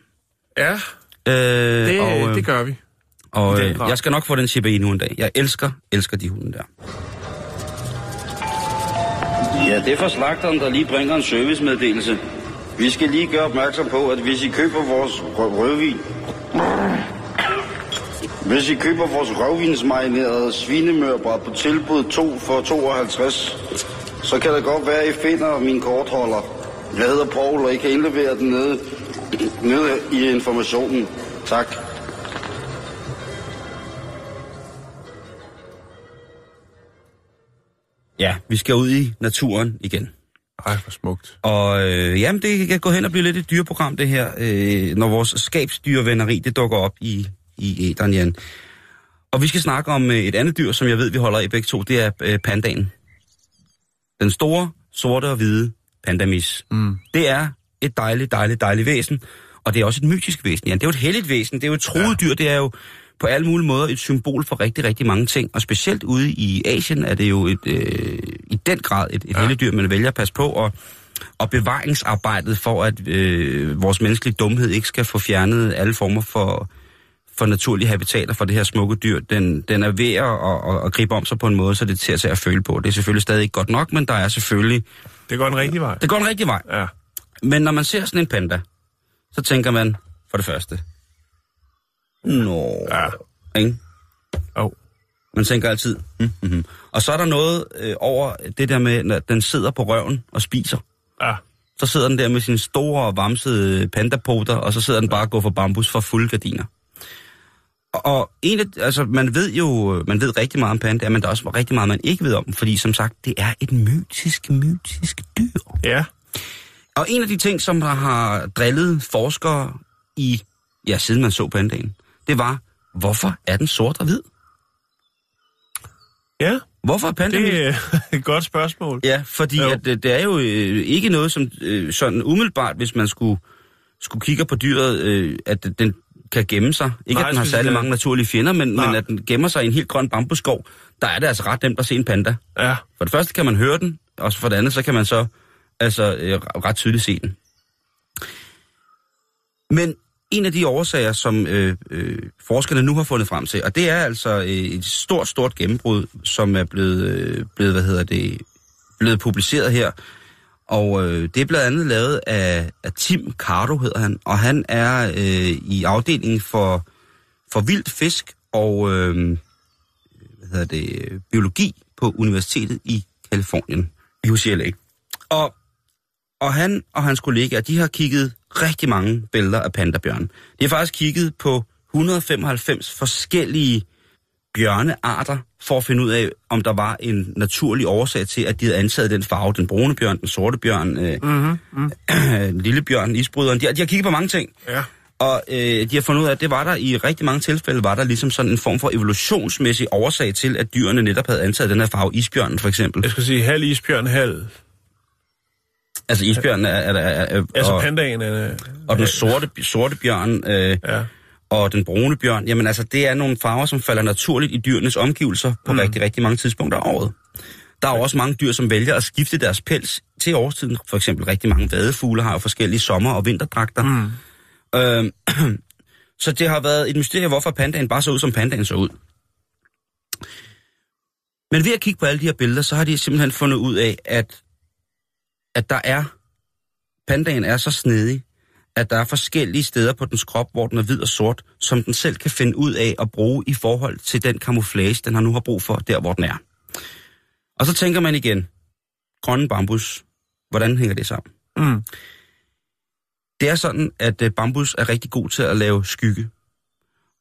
Ja, Øh, det, og, øh, det gør vi. Og øh, jeg skal nok få den Shiba Inu en dag. Jeg elsker, elsker de hunde der. Ja, det er for slagteren, der lige bringer en servicemeddelelse. Vi skal lige gøre opmærksom på, at hvis I køber vores rø- rødvin... Hvis I køber vores rødvinsmarinerede svinemørbræt på tilbud 2 for 52, så kan det godt være, at I finder min kortholder. Jeg hedder Paul, og I kan indlevere den nede, nede i informationen. Tak. Ja, vi skal ud i naturen igen. Ej, hvor smukt. Og øh, jamen, det kan gå hen og blive lidt et dyreprogram, det her, øh, når vores skabsdyrvenneri, det dukker op i, i æderen igen. Og vi skal snakke om øh, et andet dyr, som jeg ved, vi holder i begge to, det er øh, pandaen. Den store, sorte og hvide pandamis. Mm. Det er et dejligt, dejligt, dejligt væsen, og det er også et mytisk væsen. Ja, det er jo et helligt væsen, det er jo et troet ja. dyr, det er jo på alle mulige måder et symbol for rigtig, rigtig mange ting. Og specielt ude i Asien er det jo et, øh, i den grad et, et ja. dyr, man vælger at passe på. Og, og bevaringsarbejdet for, at øh, vores menneskelige dumhed ikke skal få fjernet alle former for, for naturlige habitater for det her smukke dyr, den, den er ved at, at, at gribe om sig på en måde, så det til at at føle på. Det er selvfølgelig stadig ikke godt nok, men der er selvfølgelig... Det går en rigtig vej. Det går en rigtig vej. Ja. Men når man ser sådan en panda, så tænker man for det første, Nå, Ja. ikke? Oh. Man tænker altid, mm-hmm. Og så er der noget øh, over det der med, når den sidder på røven og spiser. Ja. Så sidder den der med sine store, vamsede pandapoter, og så sidder den bare og går for bambus for fulde gardiner. Og, og en af, altså, man ved jo, man ved rigtig meget om pandaer, men der er også rigtig meget, man ikke ved om dem, fordi som sagt, det er et mytisk, mytisk dyr. Ja. Og en af de ting, som der har drillet forskere i, ja, siden man så pandaen, det var, hvorfor er den sort og hvid? Ja, Hvorfor er pandaen det er et godt spørgsmål. Ja, fordi Jo. at, øh, det er jo øh, ikke noget, som øh, sådan umiddelbart, hvis man skulle, skulle kigge på dyret, øh, at den kan gemme sig. Ikke Nej, at den har særlig det- mange naturlige fjender, men, Nej. men at den gemmer sig i en helt grøn bambusskov, der er det altså ret nemt at se en panda. Ja. For det første kan man høre den, og for det andet, så kan man så altså øh, ret tydeligt se den. Men en af de årsager, som øh, øh, forskerne nu har fundet frem til, og det er altså øh, et stort, stort gennembrud, som er blevet, øh, blevet hvad hedder det, blevet publiceret her. Og øh, det er blandt andet lavet af, af Tim Cardo, hedder han, og han er øh, i afdelingen for, for vildt fisk og øh, hvad hedder det, biologi på Universitetet i Kalifornien, UCLA. Og, og han og hans kollegaer, de har kigget rigtig mange billeder af pandabjørn. De har faktisk kigget på 195 forskellige bjørnearter for at finde ud af, om der var en naturlig årsag til, at de havde antaget den farve, den brune bjørn, den sorte bjørn, øh, Mm-hmm. Mm. den lille bjørn, isbryderen. De, har- de har kigget på mange ting. Ja. Og øh, de har fundet ud af, at det var der i rigtig mange tilfælde, var der ligesom sådan en form for evolutionsmæssig årsag til, at dyrene netop havde antaget den her farve, isbjørnen for eksempel. Jeg skal sige halv isbjørn, halv... Altså isbjørnen er, er, er, er, Altså og, pandaen er... og den sorte, sorte bjørn øh, Ja. og den brune bjørn, jamen altså det er nogle farver, som falder naturligt i dyrenes omgivelser på mm. rigtig, rigtig mange tidspunkter af året. Der er jo også mange dyr, som vælger at skifte deres pels til årstiden. For eksempel rigtig mange vadefugle har jo forskellige sommer- og vinterdragter. Mm. Øhm, så det har været et mysterie, hvorfor pandaen bare så ud, som pandaen så ud. Men ved at kigge på alle de her billeder, så har de simpelthen fundet ud af, at, at der er, pandaen er så snedig, at der er forskellige steder på dens krop, hvor den er hvid og sort, som den selv kan finde ud af at bruge i forhold til den camouflage, den har nu har brug for, der hvor den er. Og så tænker man igen, grønne bambus, hvordan hænger det sammen? Mm. Det er sådan, at øh, bambus er rigtig god til at lave skygge.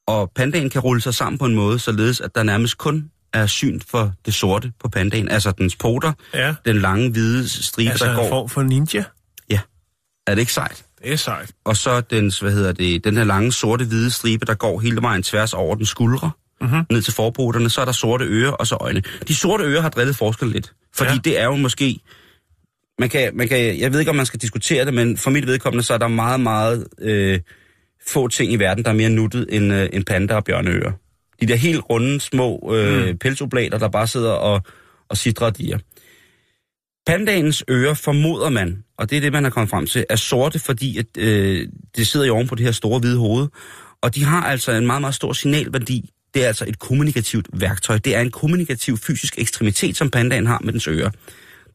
Og pandaen kan rulle sig sammen på en måde, således at der nærmest kun er syn for det sorte på pandaen. Altså dens poter, Ja. den lange hvide stribe, Altså der en går. form for ninja. Er det ikke sejt? Det er sejt. Og så dens, hvad hedder det, den her lange sorte-hvide stribe, der går hele vejen tværs over den skuldre, Mhm. ned til forpoterne. Så er der sorte ører og så øjne. De sorte ører har drillet forskel lidt. Fordi Ja. ja. det er jo måske... Man kan, man kan, jeg ved ikke, om man skal diskutere det, men for mit vedkommende, så er der meget, meget øh, få ting i verden, der er mere nuttet end, øh, end panda og bjørneører. De der helt runde, små øh, mm. pelsoblader, der bare sidder og, og sidder og diger. Pandagens ører formoder man, og det er det, man har kommet frem til, er sorte, fordi at, øh, det sidder jo oven på det her store hvide hoved. Og de har altså en meget, meget stor signalværdi. Det er altså et kommunikativt værktøj. Det er en kommunikativ fysisk ekstremitet, som pandaen har med dens ører.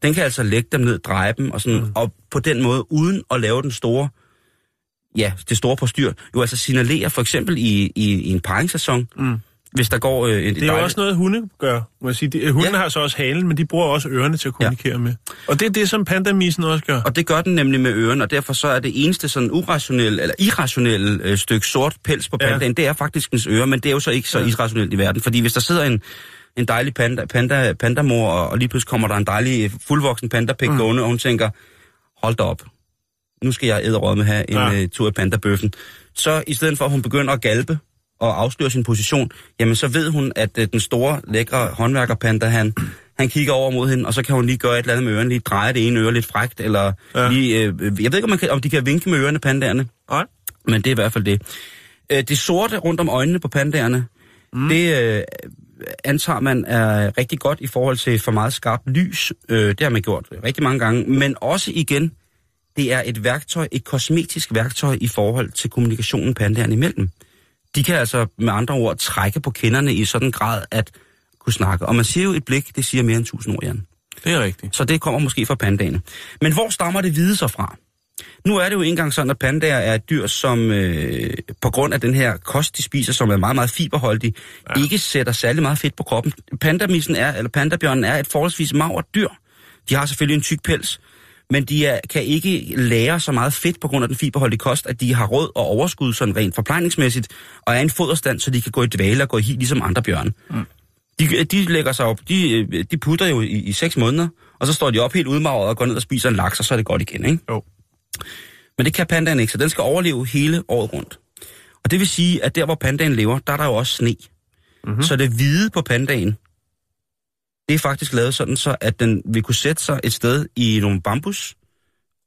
Den kan altså lægge dem ned, dreje dem, og, sådan, mm. og på den måde, uden at lave den store, ja, det store postyr, jo altså signalere for eksempel i, i, i en paringssæson, Mm. Hvis der går øh, en Det er jo også noget, hunde gør. Må jeg sige. De, hunden Ja. har så også halen, men de bruger også ørerne til at kommunikere ja. med. Og det er det, som pandamisen også gør. Og det gør den nemlig med ørerne, og derfor så er det eneste sådan urationelle, eller irrationelle øh, stykke sort pels på pandaen, ja. det er faktisk dens ører, men det er jo så ikke så Ja. irrationelt i verden. Fordi hvis der sidder en, en dejlig panda, panda, pandamor, og, og lige pludselig kommer der en dejlig øh, fuldvoksen pandapæk mm. gående, og hun tænker, hold da op, nu skal jeg æderråd med have en ja. uh, tur i pandabøffen. Så i stedet for, at hun begynder at galpe og afsløre sin position, jamen så ved hun, at uh, den store, lækre håndværkerpanda, han, Han kigger over mod hende, og så kan hun lige gøre et eller andet med ørerne, lige dreje det ene øre lidt frægt, eller Ja. ja. lige, øh, jeg ved ikke, om, man kan, om de kan vinke med ørerne, pandaerne, Nej. men det er i hvert fald det. Øh, det sorte rundt om øjnene på pandaerne, mm. det øh, antager man er rigtig godt i forhold til for meget skarpt lys. Øh, det har man gjort rigtig mange gange, men også igen, det er et værktøj, et kosmetisk værktøj i forhold til kommunikationen pandaerne imellem. De kan altså med andre ord trække på kinderne i sådan en grad at kunne snakke. Og man siger jo, et blik, det siger mere end tusind ord, Jan. Det er rigtigt. Så det kommer måske fra pandaerne. Men hvor stammer det hvide så fra? Nu er det jo engang sådan, at pandaer er et dyr, som øh, på grund af den her kost, de spiser, som er meget, meget fiberholdig, ja. ikke sætter særlig meget fedt på kroppen. Pandamisen er, eller pandabjørnen er et forholdsvis magert dyr. De har selvfølgelig en tyk pels, men de er, kan ikke lære så meget fedt på grund af den fiberholdige kost, at de har råd og overskud sådan rent forplejningsmæssigt, og er i en foderstand, så de kan gå i dvale og gå i hi, ligesom andre bjørne. Mm. De, de lægger sig op, de, øh, de putter jo i, i seks måneder, og så står de op helt udmagret og går ned og spiser en laks, og så er det godt igen, ikke? Jo. Men det kan pandaen ikke, så den skal overleve hele året rundt. Og det vil sige, at der hvor pandaen lever, der er der jo også sne. Mm-hmm. Så det hvide på pandaen, det er faktisk lavet sådan, så at den vil kunne sætte sig et sted i nogle bambus,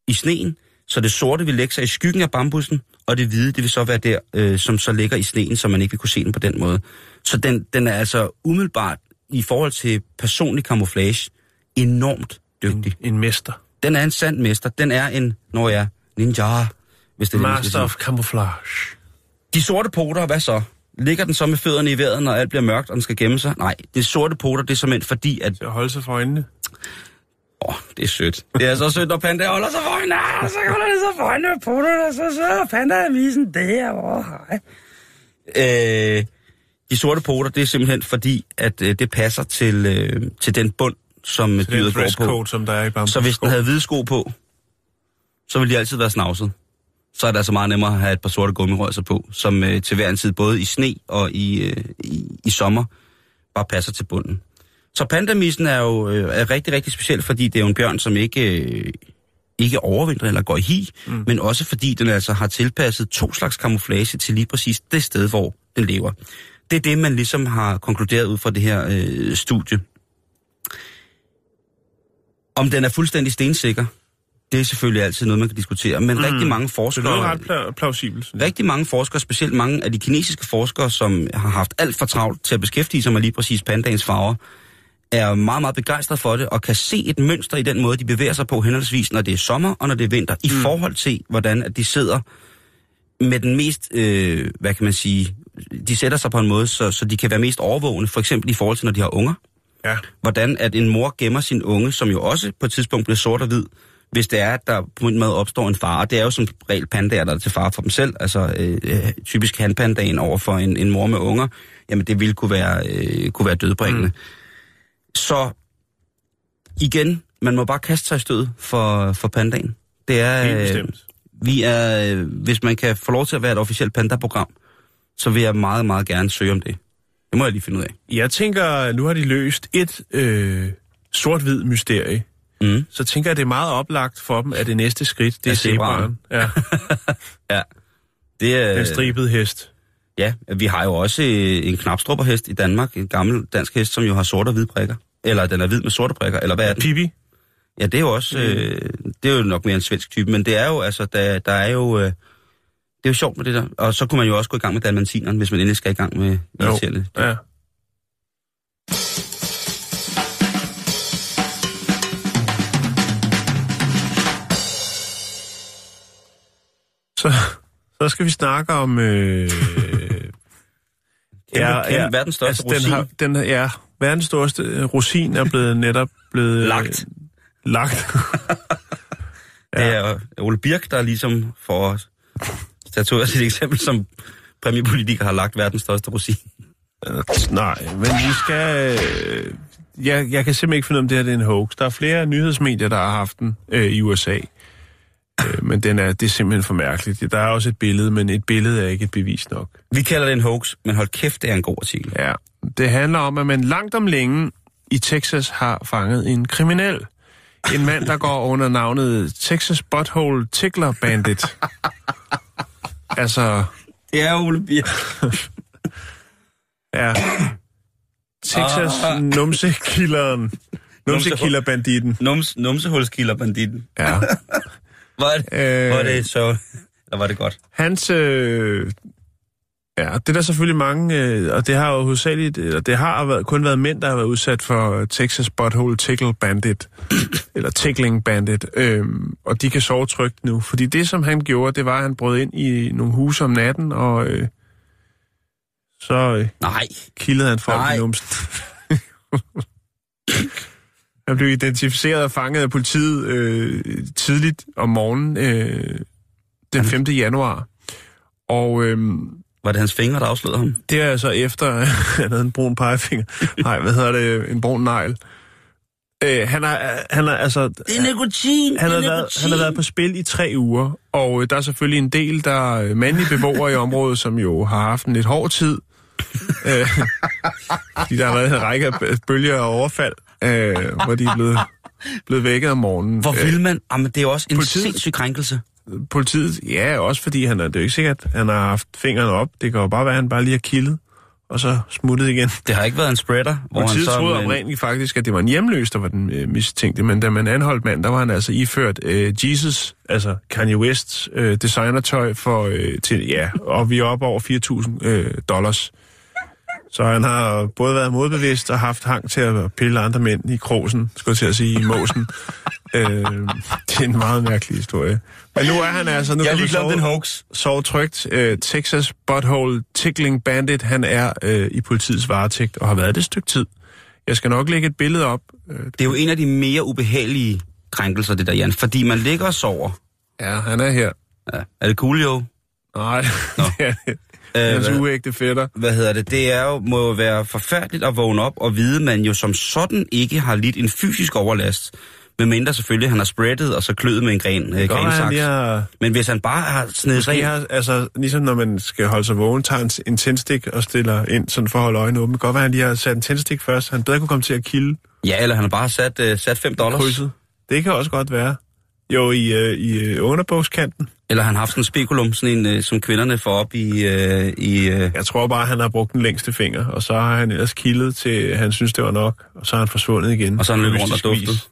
i sneen, så det sorte vil lægge sig i skyggen af bambussen, og det hvide, det vil så være der, øh, som så ligger i sneen, så man ikke vil kunne se den på den måde. Så den, den er altså umiddelbart, i forhold til personlig camouflage, enormt dygtig. En mester. Den er en sand mester. Den er en, når jeg ninja, hvis det er Master sige. of camouflage. De sorte poter, hvad så? Ligger den så med fødderne i vejret, når alt bliver mørkt, og den skal gemme sig? Nej, det sorte poter, det er simpelthen fordi, at... At holde sig for øjnene. Åh, det er sødt. Det er så sødt, når panda holder sig for øjnene. Ah, Så holder det sig for øjnene med poterne, så så panda visen det her. Åh, hej. Øh, de sorte poter, det er simpelthen fordi, at øh, det passer til, øh, til den bund, som Det er dyret går på. code, som der er i bambus. Så hvis den havde hvide sko på, så ville de altid være snavset. Så er det altså meget nemmere at have et par sorte gummirøjser på, som øh, til hver en tid, både i sne og i, øh, i, i sommer, bare passer til bunden. Så pandamisen er jo øh, er rigtig, rigtig speciel, fordi det er jo en bjørn, som ikke, øh, ikke overvintrer eller går i hi, mm. men også fordi den altså har tilpasset to slags kamuflage til lige præcis det sted, hvor den lever. Det er det, man ligesom har konkluderet ud fra det her øh, studie. Om den er fuldstændig stensikker, det er selvfølgelig altid noget, man kan diskutere. Men mm. rigtig mange Så det forskere... er ret pla- plausibelt. Rigtig mange forskere, specielt mange af de kinesiske forskere, som har haft alt for travlt til at beskæftige sig med lige præcis pandaens farver, er meget, meget begejstret for det, og kan se et mønster i den måde, de bevæger sig på henholdsvis, når det er sommer og når det er vinter, i forhold til, hvordan at de sidder med den mest, øh, hvad kan man sige, de sætter sig på en måde, så, så de kan være mest overvågende, for eksempel i forhold til, når de har unger. Ja. Hvordan at en mor gemmer sin unge, som jo også på et tidspunkt bliver sort og hvid, hvis det er, at der på en måde opstår en fare. Det er jo som regel pandaer, der er til fare for dem selv. Altså øh, øh, typisk hanpandaen over for en, en mor med unger. Jamen det ville kunne være, øh, kunne være dødbringende. Mm. Så igen, man må bare kaste sig i stødet for, for pandaen. Det er, øh, vi er, øh, hvis man kan få lov til at være et officielt panda-program, så vil jeg meget, meget gerne søge om det. Det må jeg lige finde ud af. Jeg tænker, nu har de løst et øh, sort-hvid mysterie. Mm. Så tænker jeg, det er meget oplagt for dem, at det næste skridt, det er Er zebraen. Ja, Ja. Det er, den stribede hest. Ja, vi har jo også øh, en knapstrupperhest i Danmark, en gammel dansk hest, som jo har sorte og hvide prikker. Eller den er hvid med sorte prikker, eller hvad er den? Pippi. Ja, det er jo også, øh, det er jo nok mere en svensk type, men det er jo, altså, der, der er jo, øh, det er jo sjovt med det der. Og så kunne man jo også gå i gang med dalmantineren, hvis man endelig skal i gang med irriterende. ja. Så, så skal vi snakke om... Øh, Kæmpe, kæmpe, verdens største altså, den har, den, Ja, verdens største øh, rosin er blevet netop blevet... øh, Lagt. Lagt. Det er Ole Birk, der ligesom får statueret sit eksempel som præmiepolitiker har lagt verdens største rosin. Nej, men vi skal... Øh, jeg, jeg kan simpelthen ikke finde ud af, om det her det er en hoax. Der er flere nyhedsmedier, der har haft den øh, i USA. Øh, men den er, det er simpelthen for mærkeligt. Der er også et billede, men et billede er ikke et bevis nok. Vi kalder det en hoax, men hold kæft, det er en god artikel. Ja, det handler om, at man langt om længe i Texas har fanget en kriminel. En mand, der går under navnet Texas Butthole Tickler Bandit. altså, Det er Ole Birk. ja. Texas numsekilleren. Numsekilderbanditten. Nums, numsehulskilderbanditten. Ja. Er det, Øh. er det så... Eller var det godt? Hans, øh, ja, det er der selvfølgelig mange, øh, og det har jo hovedsageligt, eller det har været, kun været mænd, der har været udsat for Texas Butthole Tickle Bandit, eller Tickling Bandit, øh, og de kan sove trygt nu, fordi det, som han gjorde, det var, at han brød ind i nogle huse om natten, og øh, så øh, Nej. kildede han folk Nej. i numsen. han blev identificeret og fanget af politiet øh, tidligt om morgenen øh, den 5. januar. Og øh, Var det hans fingre, der afslørede ham? det er altså efter, at han havde en brun pegefinger. Nej, hvad hedder det? En brun negl. Øh, han har, han har altså... Det er nikotin! Han har, er været, nikotin. han har været på spil i tre uger, og øh, der er selvfølgelig en del, der er mandlige beboere i området, som jo har haft en lidt hård tid. øh, fordi der har været en række bølger og overfald, øh, hvor de er blevet, blevet vækket om morgenen. Hvor vil man? Jamen, det er jo også en Politiet- sindssyg krænkelse. Politiet, ja, også fordi han er, det er jo ikke sikkert, han har haft fingrene op. Det kan jo bare være, at han bare lige har kildet, og så smuttet igen. Det har ikke været en spreader, hvor han Politiet så... troede oprindeligt faktisk, at det var en hjemløs, der var den øh, mistænkte, men da man anholdt mand, der var han altså iført øh, Jesus, altså Kanye Wests øh, designertøj for, øh, til, ja, og vi er oppe over 4.000 øh, dollars. Så han har både været modbevidst og haft hang til at pille andre mænd i krosen, skulle jeg til at sige, i måsen. øh, det er en meget mærkelig historie. Men nu er han altså... Nu Jeg kan lige vi glemt sove- en hoax. sove trygt. Øh, Texas Butthole Tickling Bandit, han er øh, i politiets varetægt og har været det et stykke tid. Jeg skal nok lægge et billede op. Øh, Det er jo en af de mere ubehagelige krænkelser, det der, Jan. Fordi man ligger og sover. ja, han er her. Ja. Er det cool, jo? Nej, det er det. Øh, Hans hvad, uægte fætter. hvad hedder det? Det er jo, må jo være forfærdeligt at vågne op og vide, at man jo som sådan ikke har lidt en fysisk overlast. Medmindre selvfølgelig, han har spreadet og så kløet med en gren, øh, grensaks. har... Men hvis han bare har snedet sig har, altså, ligesom når man skal holde sig vågen, tager en, en tændstik og stiller ind, sådan for at holde øjnene åbne. Godt være, han lige har sat en tændstik først. Han bedre kunne komme til at kilde Ja, eller han har bare sat, øh, sat 5 dollars. krydset. Det kan også godt være. Jo, i, øh, i øh, underbogskanten. Eller han har haft sådan en spekulum, sådan en, øh, som kvinderne får op i... Øh, i øh, Jeg tror bare, han har brugt den længste finger, og så har han ellers kildet til, han synes, det var nok, og så har han forsvundet igen. og så har han løbet rundt og vis. duftet.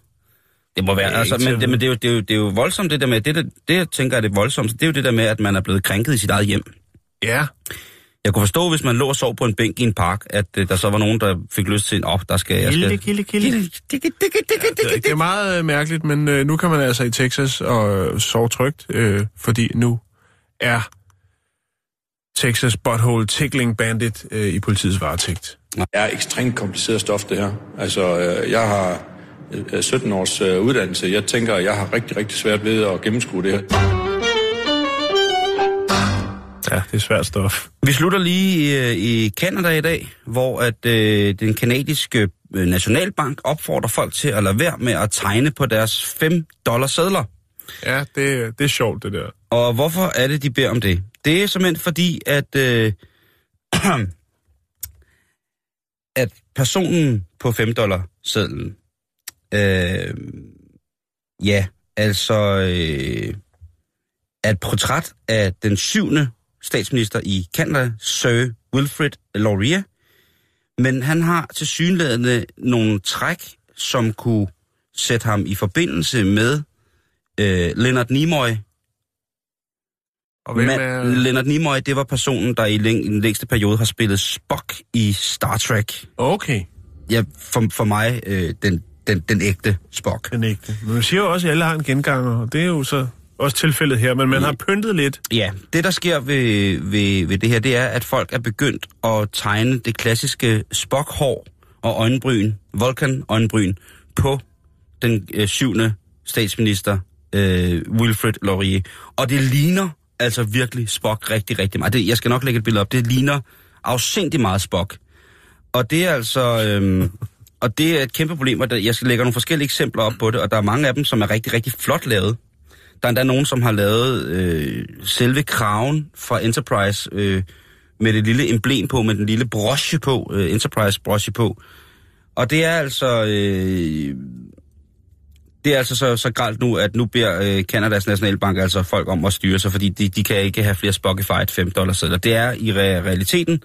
Det må være, altså, men, det, men det, er jo, det, er jo, det er jo voldsomt det der med, det, det, det jeg tænker er det voldsomt, det er jo det der med, at man er blevet krænket i sit eget hjem. Ja, Jeg kunne forstå, hvis man lå og sov på en bænk i en park, at øh, der så var nogen, der fik lyst til, åh, oh, der skal jeg... kilde, Skal... kilde, kilde. Det, det er meget øh, mærkeligt, men øh, nu kan man altså i Texas og øh, sove trygt, øh, fordi nu er Texas Butthole Tickling Bandit øh, i politiets varetægt. er ekstremt kompliceret stof, det her. Altså, øh, jeg har øh, 17 års øh, uddannelse. Jeg tænker, jeg har rigtig, rigtig svært ved at gennemskue det her. Ja, det er svært stof. Vi slutter lige øh, i Canada i dag, hvor at øh, den kanadiske øh, nationalbank opfordrer folk til at lade være med at tegne på deres 5 dollar sædler. Ja, det, det er sjovt, det der. Og hvorfor er det, de beder om det? Det er simpelthen fordi, at, øh, at personen på 5 dollar sedlen, øh, ja, altså øh, er et portræt af den syvende statsminister i Canada, Sir Wilfrid Laurier, men han har til synlædende nogle træk, som kunne sætte ham i forbindelse med øh, Leonard Nimoy, Og hvem Man, er... Leonard Nimoy, det var personen, der i, læng- i den længste periode har spillet Spock i Star Trek. Okay, Ja, for, for mig, øh, den, den, den ægte Spock. den ægte. Men man siger jo også, at alle har en genganger, og det er jo så også tilfældet her, men man har pyntet lidt. Ja, det der sker ved, ved, ved det her, det er, at folk er begyndt at tegne det klassiske Spock-hår og øjenbryn, Vulcan-øjenbryn, på den øh, syvende statsminister, øh, Wilfred Laurier. Og det ligner altså virkelig Spock rigtig, rigtig meget. Det, jeg skal nok lægge et billede op. Det ligner afsindig meget Spock. Og det er altså... Øhm, og det er et kæmpe problem, og jeg skal lægge nogle forskellige eksempler op på det, og der er mange af dem, som er rigtig, rigtig flot lavet. Der er endda nogen, som har lavet øh, selve kraven fra Enterprise øh, med det lille emblem på, med den lille broche på, øh, Enterprise broche på. Og det er altså... Øh, det er altså så, så galt nu, at nu beder øh, Kanadas Nationalbank altså folk om at styre sig, fordi de, de kan ikke have flere Spotify 5 dollars sedler. Det er i re- realiteten,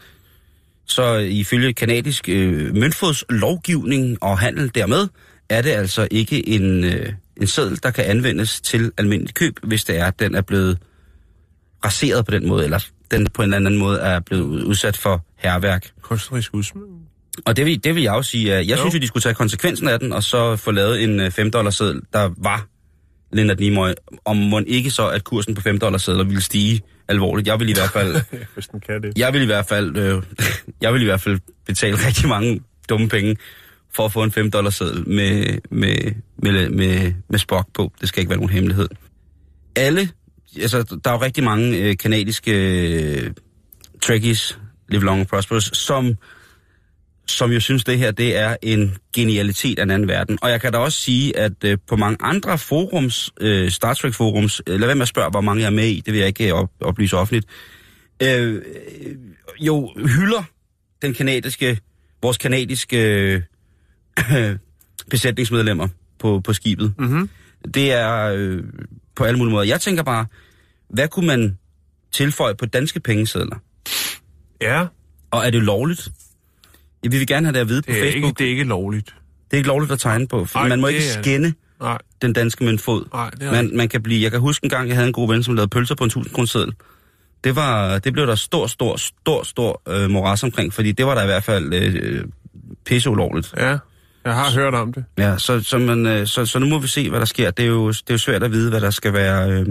så ifølge kanadisk øh, møntfods lovgivning og handel dermed, er det altså ikke en, øh, en seddel, der kan anvendes til almindelig køb, hvis det er, at den er blevet raseret på den måde, eller den på en eller anden måde er blevet udsat for herværk. Kunstnerisk udsmykning. Og det vil, det vil jeg også sige, at jeg Jo. synes, at de skulle tage konsekvensen af den, og så få lavet en øh, 5 dollars seddel, der var Leonard Nimoy, om må ikke så, at kursen på 5 dollars sedler ville stige alvorligt. Jeg vil i hvert fald, Hvis den kan det. jeg vil i hvert fald, øh, jeg vil i hvert fald betale rigtig mange dumme penge for at få en 5 dollars seddel med, med, med, med, med Spock på. Det skal ikke være nogen hemmelighed. Alle, altså der er jo rigtig mange øh, kanadiske øh, trekkies, Live Long and Prosperous, som som jo synes, det her det er en genialitet af en anden verden. Og jeg kan da også sige, at øh, på mange andre forums, øh, Star Trek forums, øh, lad være med at spørge, hvor mange jeg er med i, det vil jeg ikke øh, op, oplyse offentligt, øh, øh, jo hylder den kanadiske, vores kanadiske øh, besætningsmedlemmer på, på skibet. Mm-hmm. Det er øh, på alle mulige måder. Jeg tænker bare, hvad kunne man tilføje på danske pengesedler? Ja, Og er det lovligt? Ja, vi vil gerne have det at vide på det er, Facebook. ikke, det er ikke lovligt. Det er ikke lovligt at tegne på, for Nej, man må ikke skænde Nej, den danske møntfod. nej, det er Man, man kan blive, jeg kan huske en gang, jeg havde en god ven, som lavede pølser på en 1000 kroner Det, var, det blev der stor, stor, stor, stor øh, moras omkring, fordi det var der i hvert fald øh, pisse ulovligt. Ja, jeg har hørt om det. Ja, så, så, man, øh, så, så nu må vi se, hvad der sker. Det er jo, det er jo svært at vide, hvad der skal være... Øh,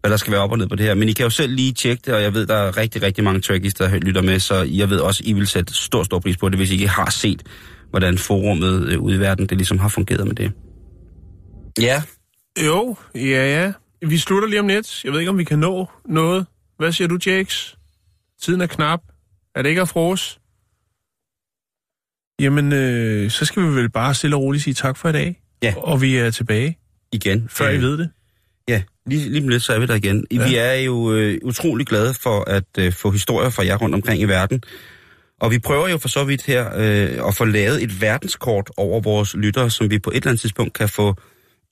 hvad der skal være op og ned på det her. Men I kan jo selv lige tjekke det, og jeg ved, der er rigtig, rigtig mange trekkies, der lytter med, så jeg ved også, I vil sætte stor, stor pris på det, hvis I ikke har set, hvordan forummet øh, ude i verden, det ligesom har fungeret med det. Ja, Jo, ja, ja. Vi slutter lige om lidt. Jeg ved ikke, om vi kan nå noget. Hvad siger du, Jakes? Tiden er knap. Er det ikke at frose? Jamen, øh, så skal vi vel bare stille og roligt sige tak for i dag. Ja. Og vi er tilbage, igen. før I Øh, ved det. Ja, lige, lige om lidt, så er vi der igen. Ja. Vi er jo øh, utrolig glade for at øh, få historier fra jer rundt omkring i verden. Og vi prøver jo for så vidt her øh, at få lavet et verdenskort over vores lyttere, som vi på et eller andet tidspunkt kan få,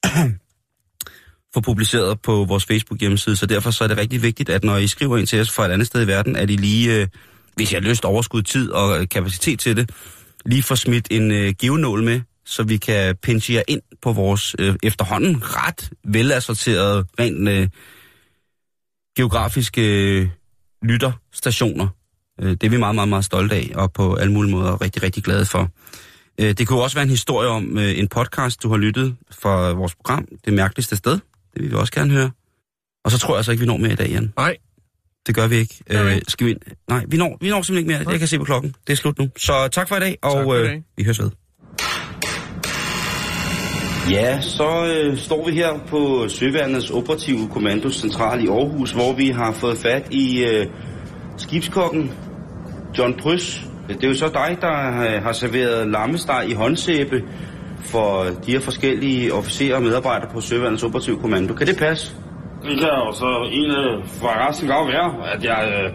få publiceret på vores Facebook-hjemmeside. Så derfor så er det rigtig vigtigt, at når I skriver ind til os fra et andet sted i verden, at I lige, øh, hvis I har lyst, overskud, tid og kapacitet til det, lige får smidt en øh, givenål med, så vi kan pinche jer ind på vores øh, efterhånden ret velassorterede, rent øh, geografiske øh, lytterstationer. Øh, det er vi meget, meget, meget stolte af, og på alle mulige måder rigtig, rigtig glade for. Øh, det kunne også være en historie om øh, en podcast, du har lyttet fra vores program, Det Mærkeligste Sted. Det vil vi også gerne høre. Og så tror jeg altså ikke, vi når mere i dag, Jan. Nej, det gør vi ikke. Øh, skal vi? Nej, vi når, vi når simpelthen ikke mere. Det jeg kan se på klokken. Det er slut nu. Så tak for i dag, og for i øh, vi høres ved. Ja, så øh, står vi her på Søværnets operative kommandocentral i Aarhus, hvor vi har fået fat i øh, skibskokken John Prys. Det er jo så dig, der øh, har serveret lammesteg i håndsæbe for de her forskellige officerer og medarbejdere på Søværnets operative kommando. Kan det passe? Kan jo så egentlig fra resten godt være, at jeg, øh,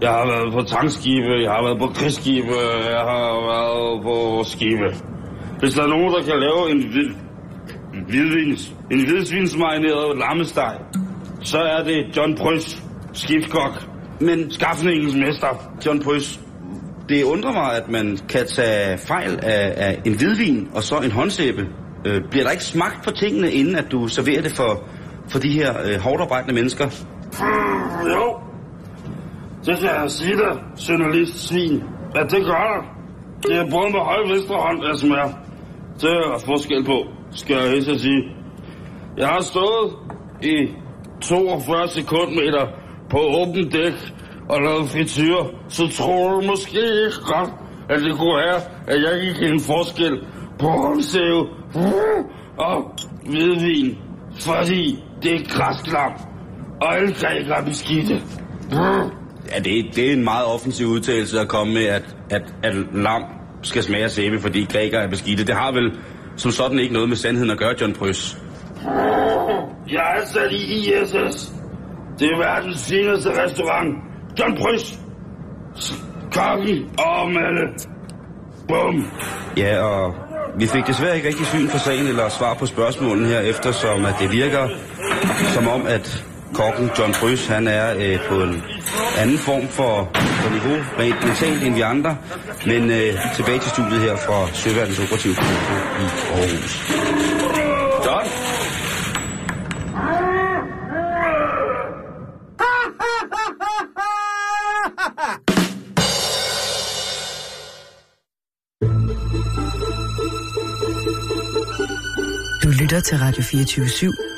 jeg har været på tankskibe, jeg har været på krigsskibe, jeg har været på skibe. Hvis der er nogen, der kan lave en, en hvidvins, en hvidsvinsmarineret lammesteg, så er det John Prøs, skibskok, Men skafningens mester. John Prys, det undrer mig, at man kan tage fejl af, af en hvidvin og så en håndsæbe. Øh, bliver der ikke smagt på tingene, inden at du serverer det for, for de her øh, hårdt arbejdende mennesker? Mm, jo, det kan jeg sige dig, journalist svin, at det gør der. Det er både med høj venstre hånd, jeg smager. Det er der forskel på, skal jeg helt at sige. Jeg har stået i 42 sekundmeter på åben dæk og lavet frityr, så tror du måske ikke godt, at det kunne være, at jeg ikke en forskel på håndsæve og hvidvin, fordi det er græsklam, og alle grækere er beskidte. Ja, det, det er en meget offensiv udtalelse at komme med, at, at, at lam skal smage af sæbe, fordi grækere er beskidte. Det har vel som sådan ikke noget med sandheden at gøre, John Prys. Jeg er ansat i ISS. Det er verdens fineste restaurant. John Prys. Kokken og Mette. Bum. Ja, og vi fik desværre ikke rigtig syn på sagen eller svar på spørgsmålene her, eftersom at det virker som om, at kokken John Brys, han er øh, på en anden form for niveau rent mentalt end vi andre. Men øh, tilbage til studiet her fra Søværens Operative Kommission i Aarhus. Sådan. Du lytter til Radio 24 /7.